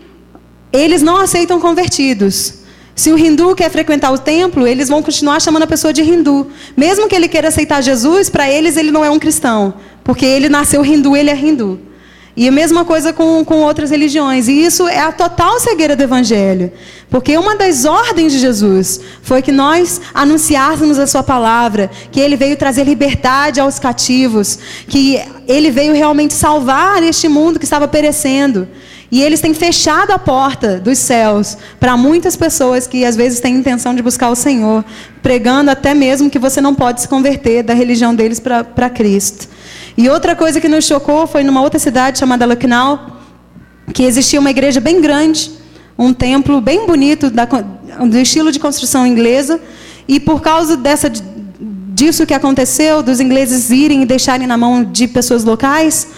eles não aceitam convertidos. Se o hindu quer frequentar o templo, eles vão continuar chamando a pessoa de hindu. Mesmo que ele queira aceitar Jesus, para eles ele não é um cristão. Porque ele nasceu hindu, ele é hindu. E a mesma coisa com, com outras religiões. E isso é a total cegueira do Evangelho. Porque uma das ordens de Jesus foi que nós anunciássemos a Sua palavra, que Ele veio trazer liberdade aos cativos, que Ele veio realmente salvar este mundo que estava perecendo. E eles têm fechado a porta dos céus para muitas pessoas que às vezes têm intenção de buscar o Senhor, pregando até mesmo que você não pode se converter da religião deles para Cristo. E outra coisa que nos chocou foi numa outra cidade chamada Lucknow, que existia uma igreja bem grande, um templo bem bonito, da, do estilo de construção inglesa, e por causa dessa, disso que aconteceu, dos ingleses irem e deixarem na mão de pessoas locais,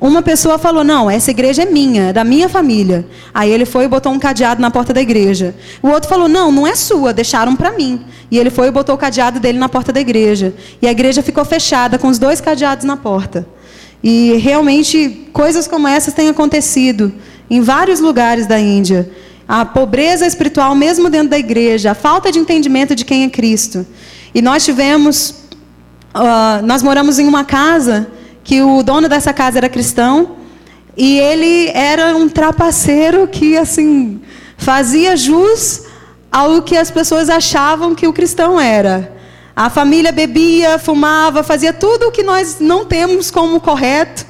uma pessoa falou: Não, essa igreja é minha, é da minha família. Aí ele foi e botou um cadeado na porta da igreja. O outro falou: Não, não é sua, deixaram para mim. E ele foi e botou o cadeado dele na porta da igreja. E a igreja ficou fechada com os dois cadeados na porta. E realmente coisas como essas têm acontecido em vários lugares da Índia. A pobreza espiritual, mesmo dentro da igreja, a falta de entendimento de quem é Cristo. E nós tivemos, uh, nós moramos em uma casa que o dono dessa casa era cristão e ele era um trapaceiro que assim fazia jus ao que as pessoas achavam que o cristão era. A família bebia, fumava, fazia tudo o que nós não temos como correto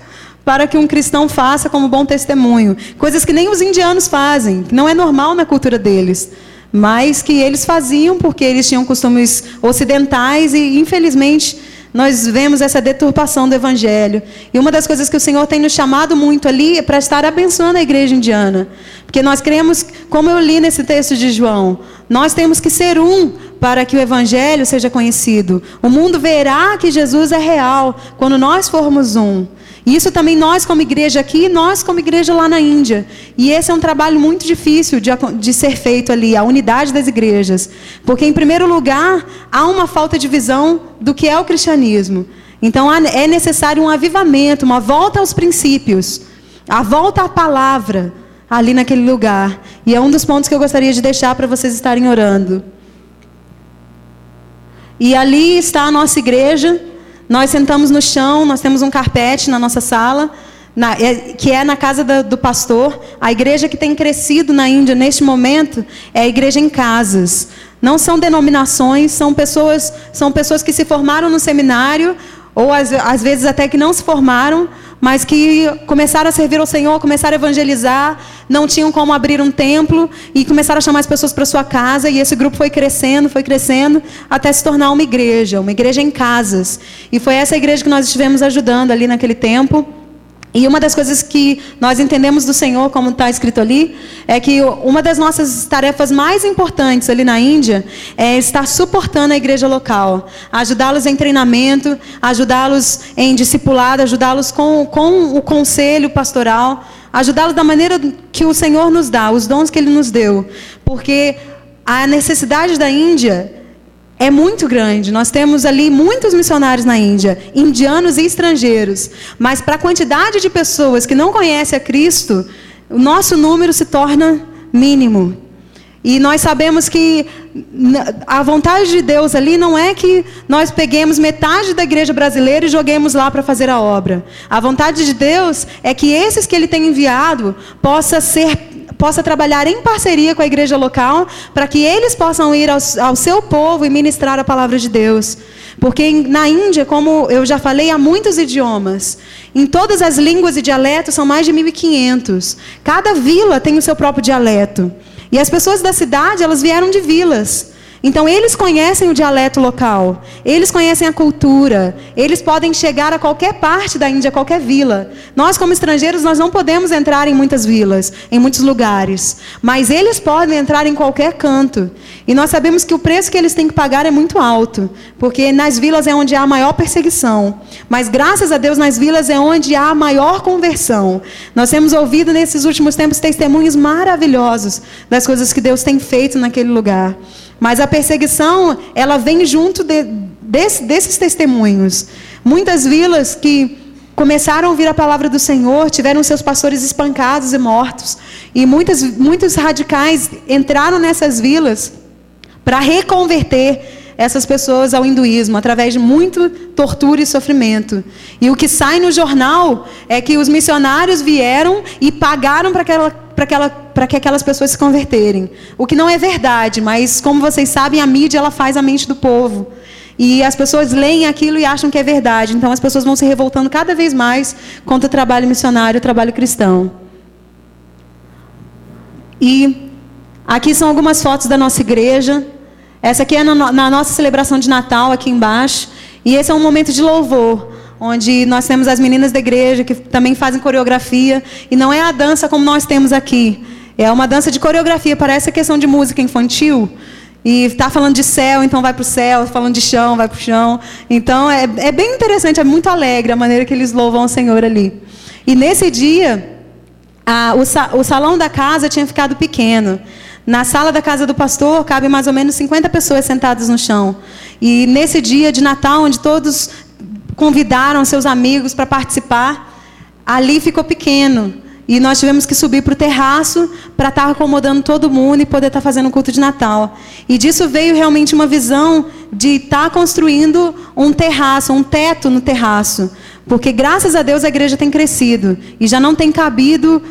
para que um cristão faça como bom testemunho. Coisas que nem os indianos fazem, que não é normal na cultura deles. Mas que eles faziam porque eles tinham costumes ocidentais e, infelizmente, nós vemos essa deturpação do evangelho. E uma das coisas que o Senhor tem nos chamado muito ali é para estar abençoando a igreja indiana. Porque nós cremos, como eu li nesse texto de João, nós temos que ser um para que o evangelho seja conhecido. O mundo verá que Jesus é real quando nós formos um. E isso também nós como igreja aqui, nós como igreja lá na Índia. E esse é um trabalho muito difícil de, de ser feito ali, a unidade das igrejas. Porque, em primeiro lugar, há uma falta de visão do que é o cristianismo. Então é necessário um avivamento, uma volta aos princípios, a volta à palavra ali naquele lugar. E é um dos pontos que eu gostaria de deixar para vocês estarem orando. E ali está a nossa igreja. Nós sentamos no chão, nós temos um carpete na nossa sala, na, é, que é na casa do pastor. A igreja que tem crescido na Índia neste momento é a igreja em casas. Não são denominações, são pessoas, são pessoas que se formaram no seminário, ou às, às vezes até que não se formaram, mas que começaram a servir ao Senhor, começaram a evangelizar, não tinham como abrir um templo e começaram a chamar as pessoas para sua casa e esse grupo foi crescendo, foi crescendo até se tornar uma igreja, uma igreja em casas. E foi essa igreja que nós estivemos ajudando ali naquele tempo. E uma das coisas que nós entendemos do Senhor, como está escrito ali, é que uma das nossas tarefas mais importantes ali na Índia é estar suportando a igreja local, ajudá-los em treinamento, ajudá-los em discipulado, ajudá-los com, com o conselho pastoral, ajudá-los da maneira que o Senhor nos dá, os dons que Ele nos deu. Porque a necessidade da Índia é muito grande. Nós temos ali muitos missionários na Índia, indianos e estrangeiros. Mas para a quantidade de pessoas que não conhecem a Cristo, o nosso número se torna mínimo. E nós sabemos que a vontade de Deus ali não é que nós peguemos metade da igreja brasileira e joguemos lá para fazer a obra. A vontade de Deus é que esses que Ele tem enviado possa ser possa trabalhar em parceria com a igreja local, para que eles possam ir ao, seu povo e ministrar a palavra de Deus. Porque na Índia, como eu já falei, há muitos idiomas. Em todas as línguas e dialetos são mais de 1.500. Cada vila tem o seu próprio dialeto. E as pessoas da cidade, elas vieram de vilas. Então, eles conhecem o dialeto local, eles conhecem a cultura, eles podem chegar a qualquer parte da Índia, qualquer vila. Nós, como estrangeiros, nós não podemos entrar em muitas vilas, em muitos lugares, mas eles podem entrar em qualquer canto. E nós sabemos que o preço que eles têm que pagar é muito alto, porque nas vilas é onde há maior perseguição, mas graças a Deus, nas vilas é onde há maior conversão. Nós temos ouvido nesses últimos tempos testemunhos maravilhosos das coisas que Deus tem feito naquele lugar. Mas a perseguição, ela vem junto de, desse, desses testemunhos. Muitas vilas que começaram a ouvir a palavra do Senhor tiveram seus pastores espancados e mortos. E muitas, muitos radicais entraram nessas vilas para reconverter essas pessoas ao hinduísmo através de muito tortura e sofrimento. E o que sai no jornal é que os missionários vieram e pagaram para aquela para aquela, que aquelas pessoas se converterem. O que não é verdade, mas como vocês sabem, a mídia ela faz a mente do povo. E as pessoas leem aquilo e acham que é verdade. Então as pessoas vão se revoltando cada vez mais contra o trabalho missionário, o trabalho cristão. E aqui são algumas fotos da nossa igreja. Essa aqui é na nossa celebração de Natal, aqui embaixo. E esse é um momento de louvor onde nós temos as meninas da igreja que também fazem coreografia. E não é a dança como nós temos aqui. É uma dança de coreografia, parece a questão de música infantil. E está falando de céu, então vai para o céu, falando de chão, vai para o chão. Então é, é bem interessante, é muito alegre a maneira que eles louvam o Senhor ali. E nesse dia, a, o, sa, o salão da casa tinha ficado pequeno. Na sala da casa do pastor cabe mais ou menos 50 pessoas sentadas no chão. E nesse dia de Natal, onde todos convidaram seus amigos para participar, ali ficou pequeno. E nós tivemos que subir para o terraço para estar tá acomodando todo mundo e poder estar tá fazendo o culto de Natal. E disso veio realmente uma visão de estar tá construindo um terraço, um teto no terraço. Porque graças a Deus a igreja tem crescido e já não tem cabido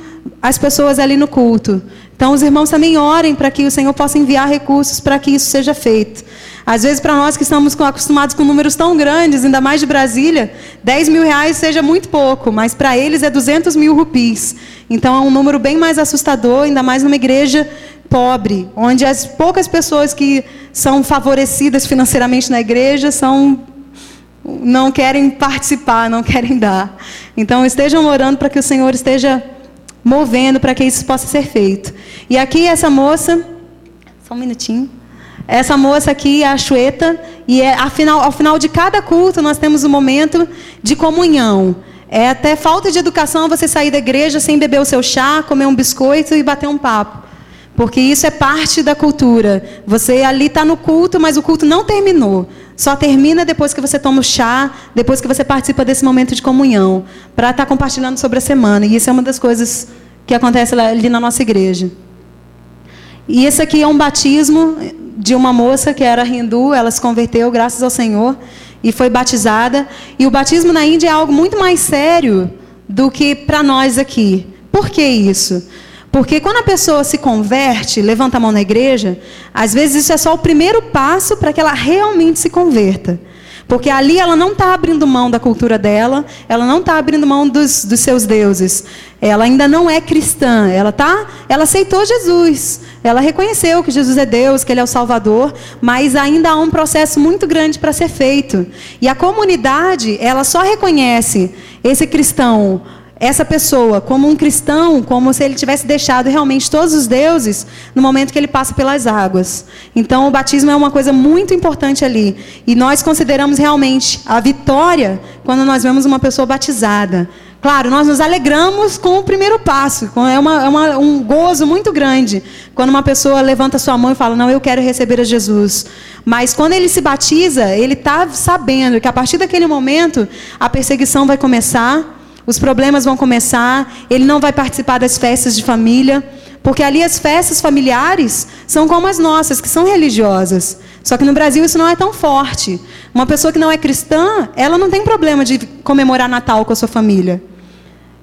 as pessoas ali no culto. Então os irmãos também orem para que o Senhor possa enviar recursos para que isso seja feito. Às vezes, para nós que estamos acostumados com números tão grandes, ainda mais de Brasília, 10 mil reais seja muito pouco, mas para eles é 200 mil rupis. Então, é um número bem mais assustador, ainda mais numa igreja pobre, onde as poucas pessoas que são favorecidas financeiramente na igreja são não querem participar, não querem dar. Então, estejam orando para que o Senhor esteja movendo para que isso possa ser feito. E aqui essa moça, só um minutinho. Essa moça aqui é a Chueta, e é, afinal, ao final de cada culto nós temos um momento de comunhão. É até falta de educação você sair da igreja sem beber o seu chá, comer um biscoito e bater um papo. Porque isso é parte da cultura. Você ali está no culto, mas o culto não terminou. Só termina depois que você toma o chá, depois que você participa desse momento de comunhão, para estar tá compartilhando sobre a semana. E isso é uma das coisas que acontece ali na nossa igreja. E esse aqui é um batismo de uma moça que era hindu, ela se converteu graças ao Senhor e foi batizada. E o batismo na Índia é algo muito mais sério do que para nós aqui. Por que isso? Porque quando a pessoa se converte, levanta a mão na igreja, às vezes isso é só o primeiro passo para que ela realmente se converta. Porque ali ela não está abrindo mão da cultura dela, ela não está abrindo mão dos, dos, seus deuses. Ela ainda não é cristã, ela tá, ela aceitou Jesus. Ela reconheceu que Jesus é Deus, que Ele é o Salvador, mas ainda há um processo muito grande para ser feito. E a comunidade, ela só reconhece esse cristão essa pessoa como um cristão, como se ele tivesse deixado realmente todos os deuses no momento que ele passa pelas águas. Então, o batismo é uma coisa muito importante ali. E nós consideramos realmente a vitória quando nós vemos uma pessoa batizada. Claro, nós nos alegramos com o primeiro passo. É, uma, é uma, um gozo muito grande quando uma pessoa levanta sua mão e fala: Não, eu quero receber a Jesus. Mas quando ele se batiza, ele está sabendo que a partir daquele momento a perseguição vai começar os problemas vão começar, ele não vai participar das festas de família, porque ali as festas familiares são como as nossas, que são religiosas. Só que no Brasil isso não é tão forte. Uma pessoa que não é cristã, ela não tem problema de comemorar Natal com a sua família.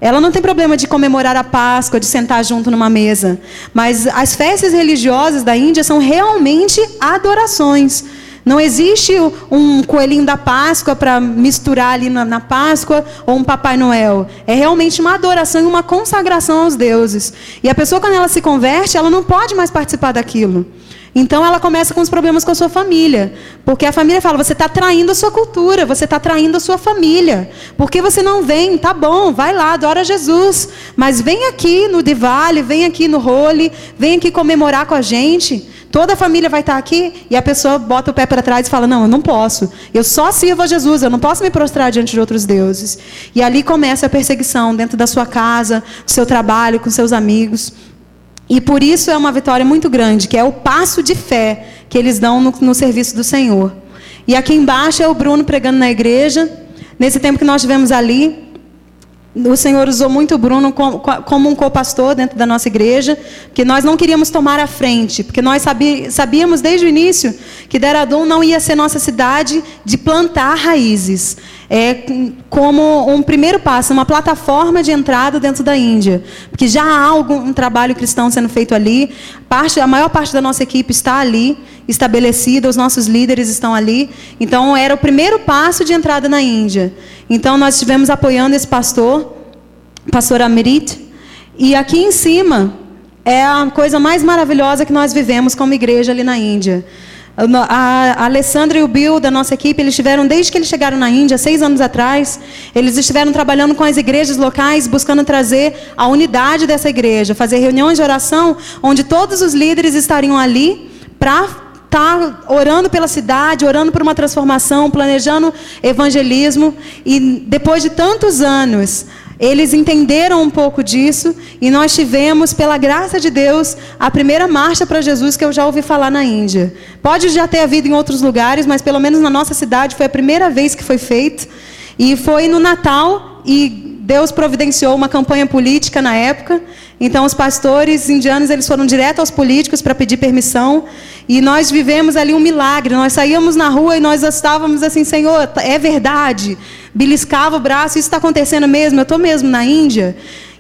Ela não tem problema de comemorar a Páscoa, de sentar junto numa mesa. Mas as festas religiosas da Índia são realmente adorações. Não existe um coelhinho da Páscoa para misturar ali na, na, Páscoa ou um Papai Noel. É realmente uma adoração e uma consagração aos deuses. E a pessoa, quando ela se converte, ela não pode mais participar daquilo. Então ela começa com os problemas com a sua família. Porque a família fala: você está traindo a sua cultura, você está traindo a sua família. Por que você não vem? Tá bom, vai lá, adora Jesus. Mas vem aqui no Divale, vem aqui no Role, vem aqui comemorar com a gente. Toda a família vai estar aqui e a pessoa bota o pé para trás e fala: Não, eu não posso. Eu só sirvo a Jesus, eu não posso me prostrar diante de outros deuses. E ali começa a perseguição dentro da sua casa, do seu trabalho, com seus amigos. E por isso é uma vitória muito grande, que é o passo de fé que eles dão no, no serviço do Senhor. E aqui embaixo é o Bruno pregando na igreja. Nesse tempo que nós tivemos ali, o Senhor usou muito o Bruno como um co-pastor dentro da nossa igreja, porque nós não queríamos tomar a frente, porque nós sabíamos desde o início que Deradon não ia ser nossa cidade de plantar raízes. É como um primeiro passo, uma plataforma de entrada dentro da Índia, porque já há algum, um trabalho cristão sendo feito ali, parte, a maior parte da nossa equipe está ali, estabelecida, os nossos líderes estão ali, então era o primeiro passo de entrada na Índia. Então nós estivemos apoiando esse pastor, pastor Amrit, e aqui em cima é a coisa mais maravilhosa que nós vivemos como igreja ali na Índia. A Alessandra e o Bill da nossa equipe, eles estiveram desde que eles chegaram na Índia, seis anos atrás, eles estiveram trabalhando com as igrejas locais, buscando trazer a unidade dessa igreja, fazer reuniões de oração, onde todos os líderes estariam ali para está orando pela cidade, orando por uma transformação, planejando evangelismo. E depois de tantos anos, eles entenderam um pouco disso e nós tivemos, pela graça de Deus, a primeira marcha para Jesus que eu já ouvi falar na Índia. Pode já ter havido em outros lugares, mas pelo menos na nossa cidade foi a primeira vez que foi feito. E foi no Natal e Deus providenciou uma campanha política na época. Então os pastores indianos eles foram direto aos políticos para pedir permissão e nós vivemos ali um milagre. Nós saíamos na rua e nós estávamos assim, Senhor, é verdade. Beliscava o braço, isso está acontecendo mesmo. Eu estou mesmo na Índia.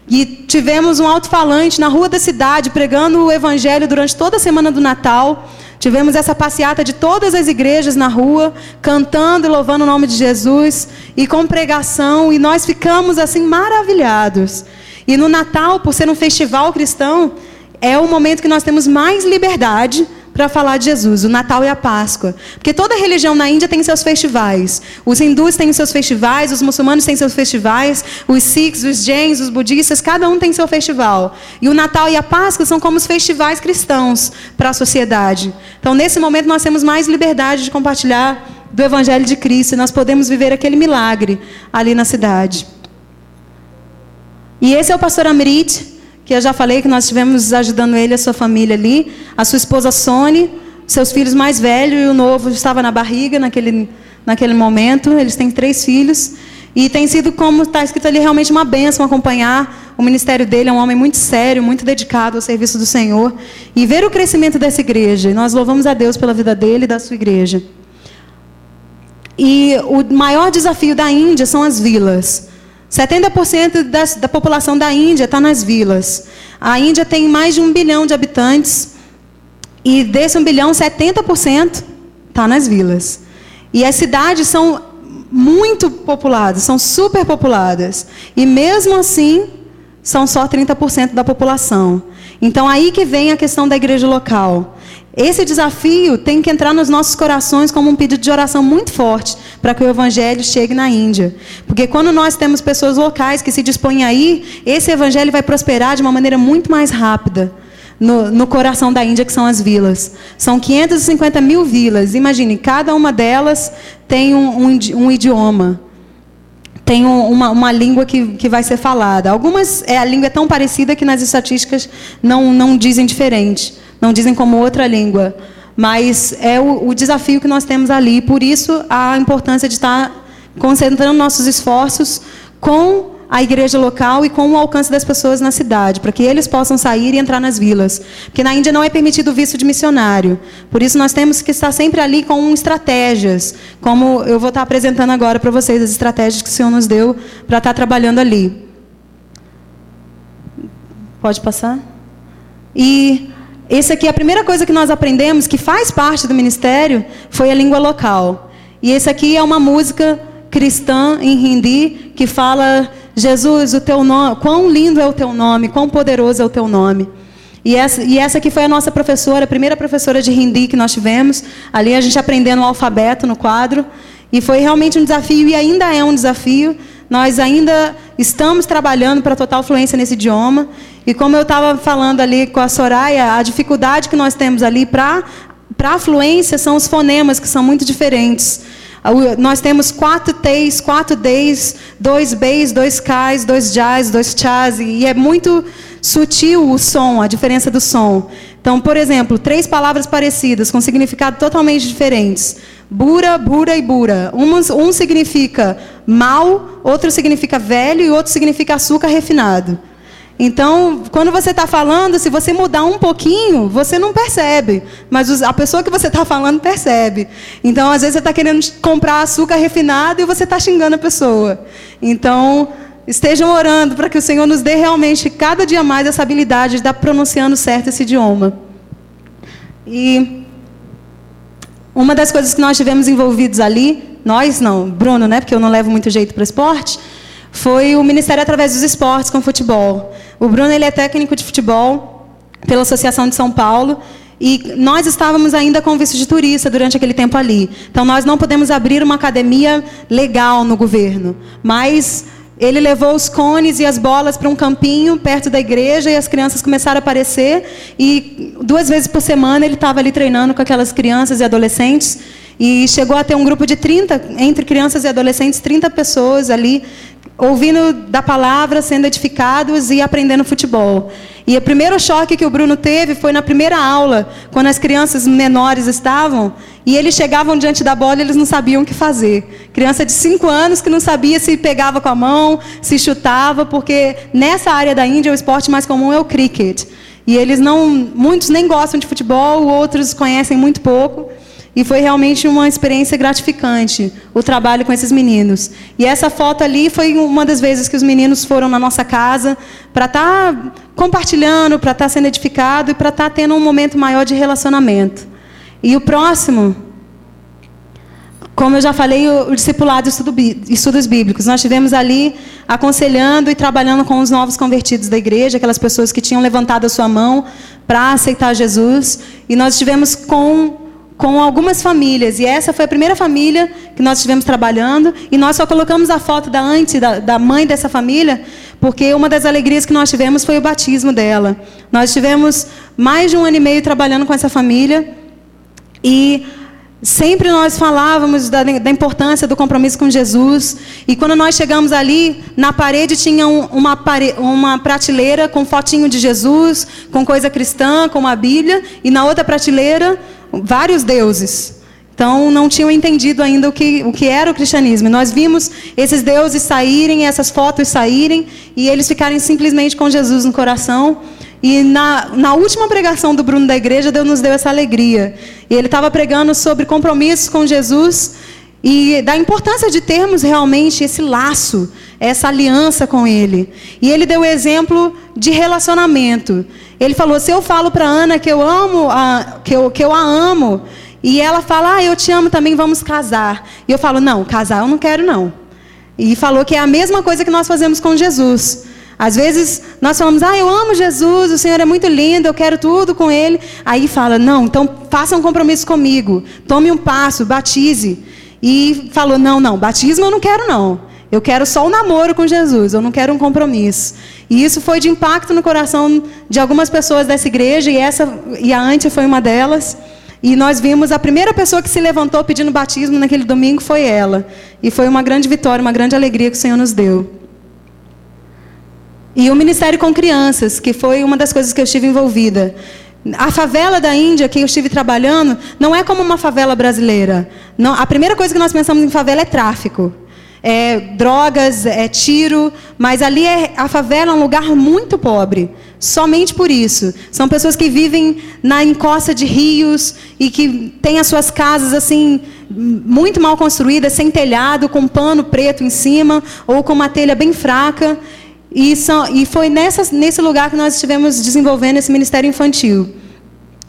E tivemos um alto-falante na rua da cidade pregando o evangelho durante toda a semana do Natal. Tivemos essa passeata de todas as igrejas na rua, cantando e louvando o nome de Jesus e com pregação, e nós ficamos assim maravilhados. E no Natal, por ser um festival cristão, é o momento que nós temos mais liberdade para falar de Jesus, o Natal e a Páscoa. Porque toda religião na Índia tem seus festivais. Os hindus têm seus festivais, os muçulmanos têm seus festivais, os sikhs, os jains, os budistas, cada um tem seu festival. E o Natal e a Páscoa são como os festivais cristãos para a sociedade. Então, nesse momento, nós temos mais liberdade de compartilhar do Evangelho de Cristo. E nós podemos viver aquele milagre ali na cidade. E esse é o pastor Amrit, que eu já falei que nós estivemos ajudando ele e a sua família ali. A sua esposa Sony, seus filhos mais velhos e o novo estava na barriga naquele, naquele momento. Eles têm três filhos. E tem sido, como está escrito ali, realmente uma bênção acompanhar o ministério dele. É um homem muito sério, muito dedicado ao serviço do Senhor. E ver o crescimento dessa igreja. Nós louvamos a Deus pela vida dele e da sua igreja. E o maior desafio da Índia são as vilas. 70% das, da população da Índia está nas vilas. A Índia tem mais de um bilhão de habitantes. E desse um bilhão, 70% está nas vilas. E as cidades são muito populadas, são super populadas. E mesmo assim, são só 30% da população. Então aí que vem a questão da igreja local. Esse desafio tem que entrar nos nossos corações como um pedido de oração muito forte para que o evangelho chegue na Índia. Porque quando nós temos pessoas locais que se dispõem a ir, esse evangelho vai prosperar de uma maneira muito mais rápida. No, no, coração da Índia, que são as vilas. São 550 mil vilas. Imagine, cada uma delas tem um, um, um idioma. Tem um, uma, uma, língua que, que vai ser falada. Algumas, é, a língua é tão parecida que nas estatísticas não, não dizem diferente não dizem como outra língua. Mas é o, o desafio que nós temos ali. Por isso, a importância de estar concentrando nossos esforços com a igreja local e com o alcance das pessoas na cidade, para que eles possam sair e entrar nas vilas. Porque na Índia não é permitido o visto de missionário. Por isso nós temos que estar sempre ali com estratégias, como eu vou estar apresentando agora para vocês as estratégias que o Senhor nos deu para estar trabalhando ali. Pode passar? E essa aqui a primeira coisa que nós aprendemos que faz parte do ministério foi a língua local. E esse aqui é uma música cristã em hindi que fala Jesus, o teu nome, quão lindo é o teu nome, quão poderoso é o teu nome. E essa, e essa aqui foi a nossa professora, a primeira professora de hindi que nós tivemos. Ali a gente aprendendo o alfabeto no quadro. E foi realmente um desafio, e ainda é um desafio. Nós ainda estamos trabalhando para total fluência nesse idioma. E como eu estava falando ali com a Soraya, a dificuldade que nós temos ali para a fluência são os fonemas, que são muito diferentes. Nós temos quatro T's, quatro D's, dois B's, dois K's, dois J's, dois Ch's, e é muito sutil o som, a diferença do som. Então, por exemplo, três palavras parecidas, com significado totalmente diferentes. Bura, bura e bura. Um, um significa mal, outro significa velho e outro significa açúcar refinado. Então, quando você está falando, se você mudar um pouquinho, você não percebe. Mas a pessoa que você está falando percebe. Então, às vezes, você está querendo comprar açúcar refinado e você está xingando a pessoa. Então, estejam orando para que o Senhor nos dê realmente, cada dia mais, essa habilidade de estar pronunciando certo esse idioma. E uma das coisas que nós tivemos envolvidos ali, nós não, Bruno, né, porque eu não levo muito jeito para esporte, foi o Ministério através dos esportes com futebol. O Bruno ele é técnico de futebol pela Associação de São Paulo e nós estávamos ainda com visto de turista durante aquele tempo ali. Então nós não podemos abrir uma academia legal no governo, mas ele levou os cones e as bolas para um campinho perto da igreja e as crianças começaram a aparecer. E duas vezes por semana ele estava ali treinando com aquelas crianças e adolescentes. E chegou a ter um grupo de 30, entre crianças e adolescentes, 30 pessoas ali ouvindo da palavra, sendo edificados e aprendendo futebol. E o primeiro choque que o Bruno teve foi na primeira aula, quando as crianças menores estavam, e eles chegavam diante da bola e eles não sabiam o que fazer. Criança de 5 anos que não sabia se pegava com a mão, se chutava, porque nessa área da Índia o esporte mais comum é o cricket. E eles não, muitos nem gostam de futebol, outros conhecem muito pouco. E foi realmente uma experiência gratificante o trabalho com esses meninos. E essa foto ali foi uma das vezes que os meninos foram na nossa casa para estar tá compartilhando, para estar tá sendo edificado e para estar tá tendo um momento maior de relacionamento. E o próximo, como eu já falei, o, discipulado e estudos bíblicos. Nós tivemos ali aconselhando e trabalhando com os novos convertidos da igreja, aquelas pessoas que tinham levantado a sua mão para aceitar Jesus. E nós estivemos com com algumas famílias. E essa foi a primeira família que nós estivemos trabalhando. E nós só colocamos a foto da antes, da, da mãe dessa família, porque uma das alegrias que nós tivemos foi o batismo dela. Nós tivemos mais de um ano e meio trabalhando com essa família. E sempre nós falávamos da, da importância do compromisso com Jesus. E quando nós chegamos ali, na parede tinha um, uma, pare, uma prateleira com fotinho de Jesus, com coisa cristã, com uma Bíblia. E na outra prateleira vários deuses. Então, não tinham entendido ainda o que, o que era o cristianismo. Nós vimos esses deuses saírem, essas fotos saírem, e eles ficarem simplesmente com Jesus no coração. E na, na última pregação do Bruno da igreja, Deus nos deu essa alegria. E ele estava pregando sobre compromissos com Jesus e da importância de termos realmente esse laço, essa aliança com Ele. E ele deu o exemplo de relacionamento. Ele falou: se eu falo para Ana que eu amo, a, que, eu, que eu a amo, e ela fala, ah, eu te amo também, vamos casar. E eu falo, não, casar eu não quero não. E falou que é a mesma coisa que nós fazemos com Jesus. Às vezes nós falamos, ah, eu amo Jesus, o Senhor é muito lindo, eu quero tudo com Ele. Aí fala, não, então faça um compromisso comigo, tome um passo, batize. E falou, não, não, batismo eu não quero não. Eu quero só o um namoro com Jesus, eu não quero um compromisso. E isso foi de impacto no coração de algumas pessoas dessa igreja, e, essa, e a Ante foi uma delas. E nós vimos a primeira pessoa que se levantou pedindo batismo naquele domingo foi ela. E foi uma grande vitória, uma grande alegria que o Senhor nos deu. E o Ministério com Crianças, que foi uma das coisas que eu estive envolvida. A favela da Índia que eu estive trabalhando não é como uma favela brasileira. Não, a primeira coisa que nós pensamos em favela é tráfico. É drogas, é tiro, mas ali é, a favela é um lugar muito pobre. Somente por isso. São pessoas que vivem na encosta de rios e que têm as suas casas assim muito mal construídas, sem telhado, com pano preto em cima ou com uma telha bem fraca. E, são, e foi nessa, nesse lugar que nós estivemos desenvolvendo esse ministério infantil.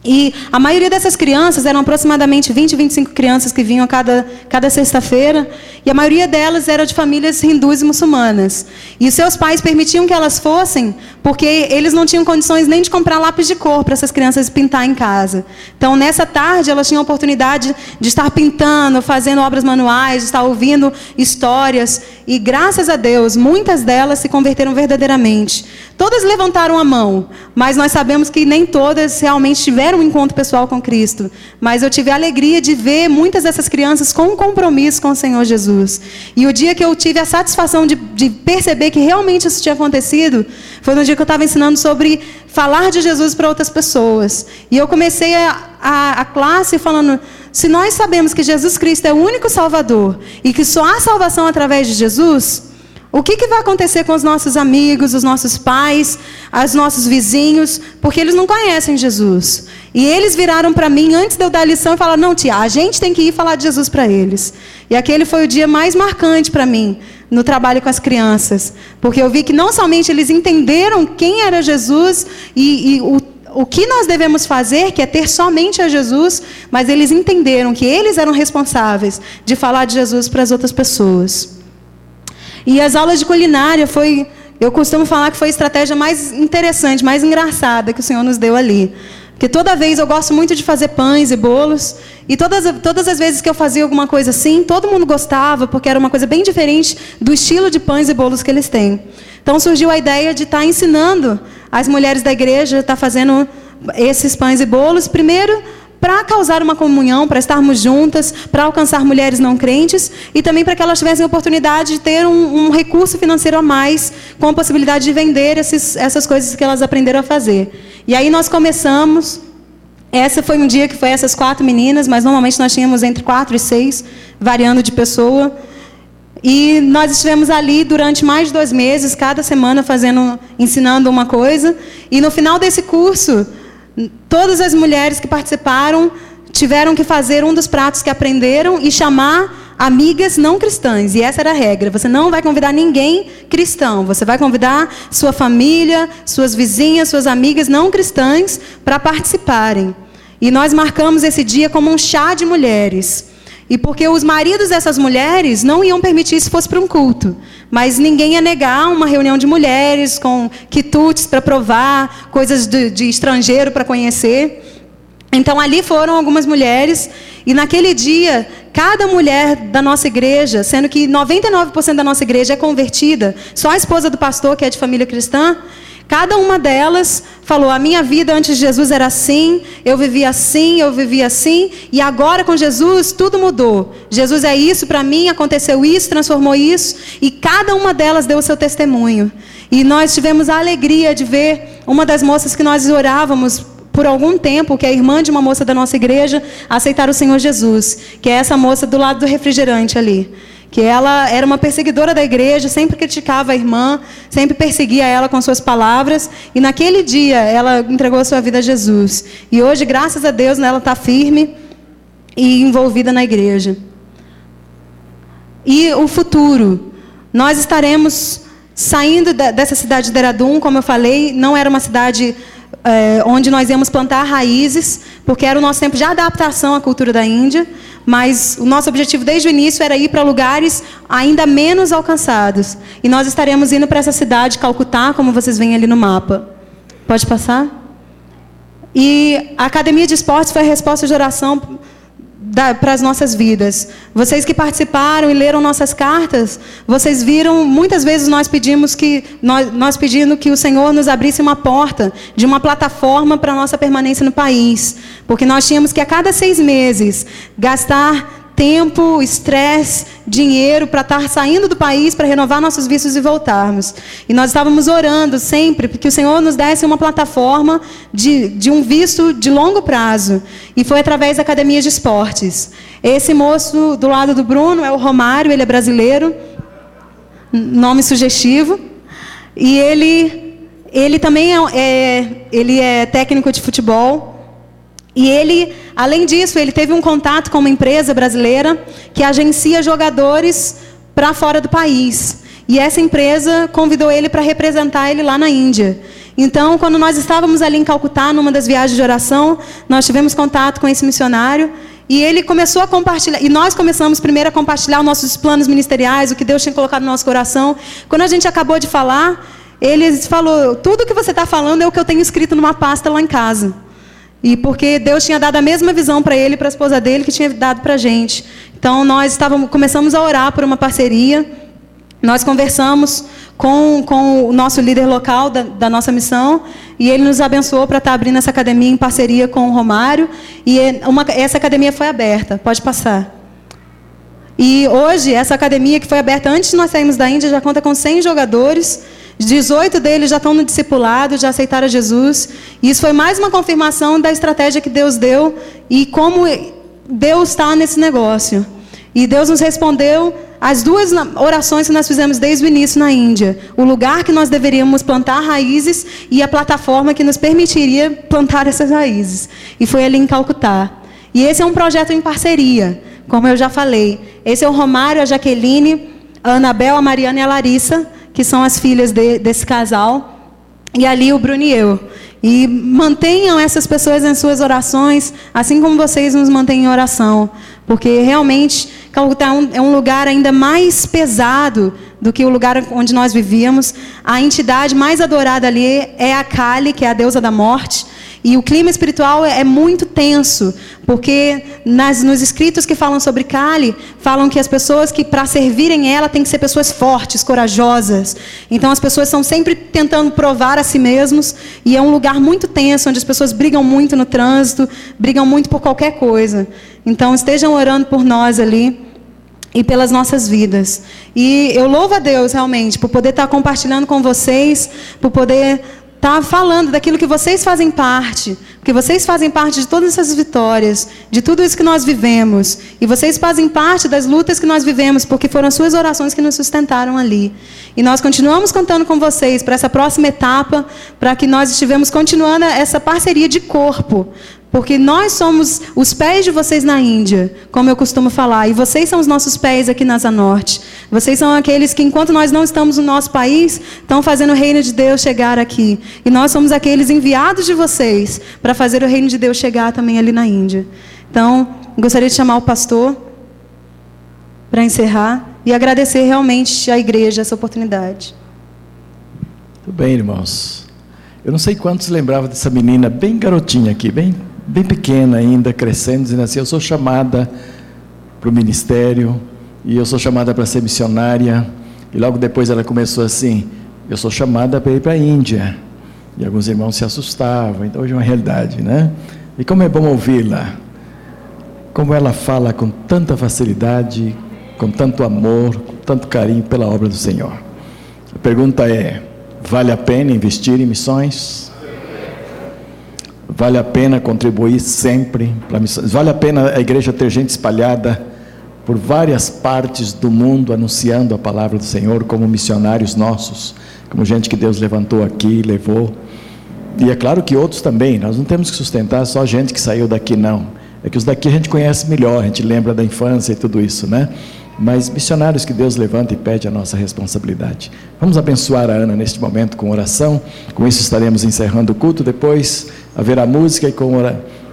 E a maioria dessas crianças eram aproximadamente 20, 25 crianças que vinham a cada, cada sexta-feira, e a maioria delas era de famílias hindus e muçulmanas. E seus pais permitiam que elas fossem, porque eles não tinham condições nem de comprar lápis de cor para essas crianças pintar em casa. Então, nessa tarde, elas tinham a oportunidade de estar pintando, fazendo obras manuais, de estar ouvindo histórias, e graças a Deus, muitas delas se converteram verdadeiramente. Todas levantaram a mão, mas nós sabemos que nem todas realmente tiveram um encontro pessoal com Cristo. Mas eu tive a alegria de ver muitas dessas crianças com um compromisso com o Senhor Jesus. E o dia que eu tive a satisfação de, de perceber que realmente isso tinha acontecido, foi no dia que eu estava ensinando sobre falar de Jesus para outras pessoas. E eu comecei a, a, a classe falando. Se nós sabemos que Jesus Cristo é o único Salvador e que só há salvação através de Jesus, o que, que, vai acontecer com os nossos amigos, os nossos pais, os nossos vizinhos, porque eles não conhecem Jesus. E eles viraram para mim antes de eu dar a lição e falaram: Não, tia, a gente tem que ir falar de Jesus para eles. E aquele foi o dia mais marcante para mim no trabalho com as crianças, porque eu vi que não somente eles entenderam quem era Jesus e, e o o que nós devemos fazer, que é ter somente a Jesus, mas eles entenderam que eles eram responsáveis de falar de Jesus para as outras pessoas. E as aulas de culinária foi, eu costumo falar que foi a estratégia mais interessante, mais engraçada que o Senhor nos deu ali. Porque toda vez eu gosto muito de fazer pães e bolos. E todas, todas as vezes que eu fazia alguma coisa assim, todo mundo gostava, porque era uma coisa bem diferente do estilo de pães e bolos que eles têm. Então surgiu a ideia de estar ensinando as mulheres da igreja a estar fazendo esses pães e bolos. Primeiro, para causar uma comunhão, para estarmos juntas, para alcançar mulheres não crentes e também para que elas tivessem a oportunidade de ter um, um recurso financeiro a mais, com a possibilidade de vender esses, essas coisas que elas aprenderam a fazer. E aí nós começamos. Essa foi um dia que foi essas quatro meninas, mas normalmente nós tínhamos entre quatro e seis, variando de pessoa. E nós estivemos ali durante mais de dois meses, cada semana fazendo, ensinando uma coisa. E no final desse curso, Todas as mulheres que participaram tiveram que fazer um dos pratos que aprenderam e chamar amigas não cristãs. E essa era a regra. Você não vai convidar ninguém cristão. Você vai convidar sua família, suas vizinhas, suas amigas não cristãs para participarem. E nós marcamos esse dia como um chá de mulheres. E porque os maridos dessas mulheres não iam permitir se fosse para um culto. Mas ninguém ia negar uma reunião de mulheres com quitutes para provar, coisas de, de estrangeiro para conhecer. Então ali foram algumas mulheres, e naquele dia, cada mulher da nossa igreja, sendo que 99% da nossa igreja é convertida, só a esposa do pastor, que é de família cristã, Cada uma delas falou: a minha vida antes de Jesus era assim, eu vivia assim, eu vivia assim, e agora com Jesus tudo mudou. Jesus é isso para mim, aconteceu isso, transformou isso, e cada uma delas deu o seu testemunho. E nós tivemos a alegria de ver uma das moças que nós orávamos por algum tempo, que é irmã de uma moça da nossa igreja, aceitar o Senhor Jesus, que é essa moça do lado do refrigerante ali que ela era uma perseguidora da igreja, sempre criticava a irmã, sempre perseguia ela com suas palavras, e naquele dia ela entregou a sua vida a Jesus. E hoje, graças a Deus, ela está firme e envolvida na igreja. E o futuro, nós estaremos saindo dessa cidade de Deradum, como eu falei, não era uma cidade é, onde nós íamos plantar raízes, porque era o nosso tempo de adaptação à cultura da Índia, mas o nosso objetivo desde o início era ir para lugares ainda menos alcançados. E nós estaremos indo para essa cidade, Calcutá, como vocês veem ali no mapa. Pode passar? E a academia de esportes foi a resposta de oração para as nossas vidas. Vocês que participaram e leram nossas cartas, vocês viram muitas vezes nós pedimos que nós, nós pedindo que o Senhor nos abrisse uma porta de uma plataforma para a nossa permanência no país, porque nós tínhamos que a cada seis meses gastar tempo, estresse, dinheiro para estar saindo do país para renovar nossos vistos e voltarmos. E nós estávamos orando sempre que o Senhor nos desse uma plataforma de, de um visto de longo prazo. E foi através da Academia de Esportes. Esse moço do lado do Bruno é o Romário, ele é brasileiro, nome sugestivo. E ele, ele também é, é ele é técnico de futebol. E ele, além disso, ele teve um contato com uma empresa brasileira que agencia jogadores para fora do país. E essa empresa convidou ele para representar ele lá na Índia. Então, quando nós estávamos ali em Calcutá, numa das viagens de oração, nós tivemos contato com esse missionário e ele começou a compartilhar, e nós começamos primeiro a compartilhar os nossos planos ministeriais, o que Deus tinha colocado no nosso coração. Quando a gente acabou de falar, ele falou: Tudo que você está falando é o que eu tenho escrito numa pasta lá em casa. E porque Deus tinha dado a mesma visão para ele e para a esposa dele que tinha dado para a gente. Então nós estávamos, começamos a orar por uma parceria. Nós conversamos com, com o nosso líder local da, da nossa missão e ele nos abençoou para estar tá abrindo essa academia em parceria com o Romário. E é uma, essa academia foi aberta. Pode passar. E hoje, essa academia que foi aberta antes de nós sairmos da Índia já conta com 100 jogadores 18 deles já estão no discipulado, já aceitaram Jesus. E isso foi mais uma confirmação da estratégia que Deus deu e como Deus está nesse negócio. E Deus nos respondeu as duas orações que nós fizemos desde o início na Índia. O lugar que nós deveríamos plantar raízes e a plataforma que nos permitiria plantar essas raízes. E foi ali em Calcutá. E esse é um projeto em parceria, como eu já falei. Esse é o Romário, a Jaqueline, a Anabel, a Mariana e a Larissa que são as filhas de, desse casal, e ali o Bruno e eu. E mantenham essas pessoas em suas orações, assim como vocês nos mantêm em oração. Porque realmente Calcutá é um lugar ainda mais pesado do que o lugar onde nós vivíamos. A entidade mais adorada ali é a Kali, que é a deusa da morte. E o clima espiritual é, é muito tenso, porque nas, nos escritos que falam sobre Kali, falam que as pessoas que para servirem ela têm que ser pessoas fortes, corajosas. Então as pessoas estão sempre tentando provar a si mesmos, e é um lugar muito tenso, onde as pessoas brigam muito no trânsito, brigam muito por qualquer coisa. Então estejam orando por nós ali e pelas nossas vidas. E eu louvo a Deus realmente por poder estar compartilhando com vocês, por poder está falando daquilo que vocês fazem parte, porque vocês fazem parte de todas essas vitórias, de tudo isso que nós vivemos, e vocês fazem parte das lutas que nós vivemos, porque foram as suas orações que nos sustentaram ali. E nós continuamos contando com vocês para essa próxima etapa, para que nós estivemos continuando essa parceria de corpo, porque nós somos os pés de vocês na Índia, como eu costumo falar, e vocês são os nossos pés aqui na Asa Norte. Vocês são aqueles que, enquanto nós não estamos no nosso país, estão fazendo o reino de Deus chegar aqui. E nós somos aqueles enviados de vocês para fazer o reino de Deus chegar também ali na Índia. Então, gostaria de chamar o pastor para encerrar e agradecer realmente à igreja essa oportunidade. Tudo bem, irmãos. Eu não sei quantos lembravam dessa menina bem garotinha aqui, bem bem pequena ainda, crescendo, dizendo assim: Eu sou chamada para o ministério, e eu sou chamada para ser missionária. E logo depois ela começou assim: Eu sou chamada para ir para a Índia. E alguns irmãos se assustavam, então hoje é uma realidade, né? E como é bom ouvi-la, como ela fala com tanta facilidade, com tanto amor, com tanto carinho pela obra do Senhor. A pergunta é: vale a pena investir em missões? Vale a pena contribuir sempre para missões. Vale a pena a igreja ter gente espalhada por várias partes do mundo anunciando a palavra do Senhor como missionários nossos, como gente que Deus levantou aqui, levou. E é claro que outros também, nós não temos que sustentar só gente que saiu daqui não. É que os daqui a gente conhece melhor, a gente lembra da infância e tudo isso, né? mas missionários que Deus levanta e pede a nossa responsabilidade. Vamos abençoar a Ana neste momento com oração. Com isso estaremos encerrando o culto. Depois haverá música e com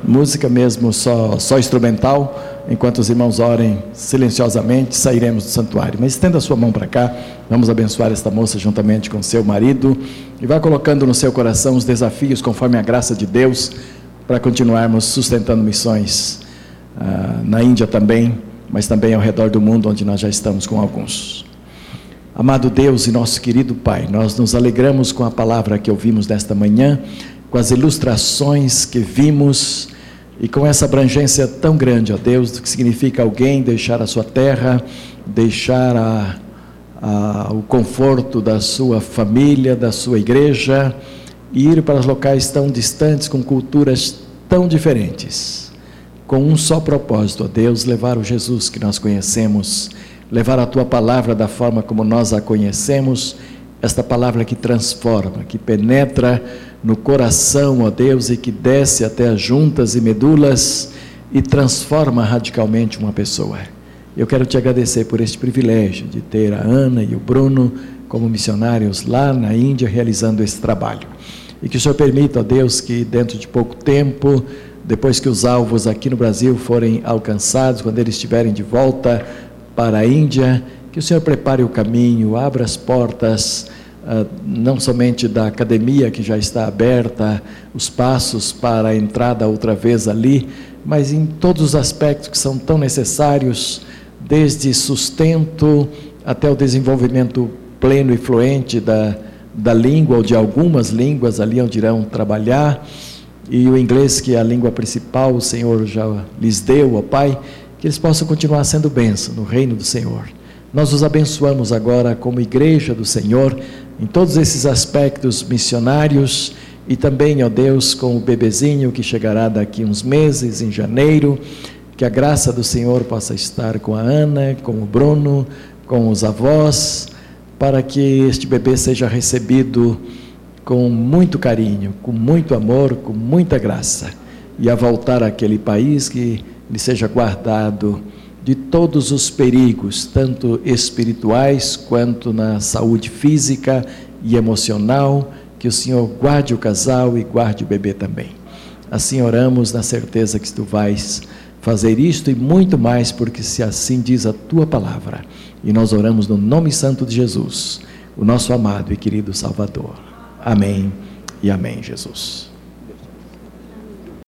música mesmo só, só instrumental. Enquanto os irmãos orem silenciosamente, sairemos do santuário. Mas estenda a sua mão para cá. Vamos abençoar esta moça juntamente com seu marido e vá colocando no seu coração os desafios conforme a graça de Deus para continuarmos sustentando missões ah, na Índia também mas também ao redor do mundo, onde nós já estamos com alguns. Amado Deus e nosso querido Pai, nós nos alegramos com a palavra que ouvimos nesta manhã, com as ilustrações que vimos e com essa abrangência tão grande, ó Deus, do que significa alguém deixar a sua terra, deixar a, a, o conforto da sua família, da sua igreja, e ir para locais tão distantes, com culturas tão diferentes com um só propósito, ó Deus, levar o Jesus que nós conhecemos, levar a tua palavra da forma como nós a conhecemos, esta palavra que transforma, que penetra no coração, ó Deus, e que desce até as juntas e medulas e transforma radicalmente uma pessoa. Eu quero te agradecer por este privilégio de ter a Ana e o Bruno como missionários lá na Índia realizando esse trabalho. E que o Senhor permita, ó Deus, que dentro de pouco tempo depois que os alvos aqui no Brasil forem alcançados, quando eles estiverem de volta para a Índia, que o Senhor prepare o caminho, abra as portas, não somente da academia que já está aberta, os passos para a entrada outra vez ali, mas em todos os aspectos que são tão necessários, desde sustento até o desenvolvimento pleno e fluente da, da língua ou de algumas línguas ali onde irão trabalhar e o inglês, que é a língua principal, o Senhor já lhes deu, ó Pai, que eles possam continuar sendo bênção no reino do Senhor. Nós os abençoamos agora como igreja do Senhor, em todos esses aspectos missionários e também, ó Deus, com o bebezinho que chegará daqui uns meses, em janeiro, que a graça do Senhor possa estar com a Ana, com o Bruno, com os avós, para que este bebê seja recebido com muito carinho, com muito amor, com muita graça, e a voltar àquele país que lhe seja guardado de todos os perigos, tanto espirituais quanto na saúde física e emocional, que o Senhor guarde o casal e guarde o bebê também. Assim oramos na certeza que tu vais fazer isto e muito mais, porque se assim diz a tua palavra. E nós oramos no nome santo de Jesus, o nosso amado e querido Salvador. Amém e amém, Jesus.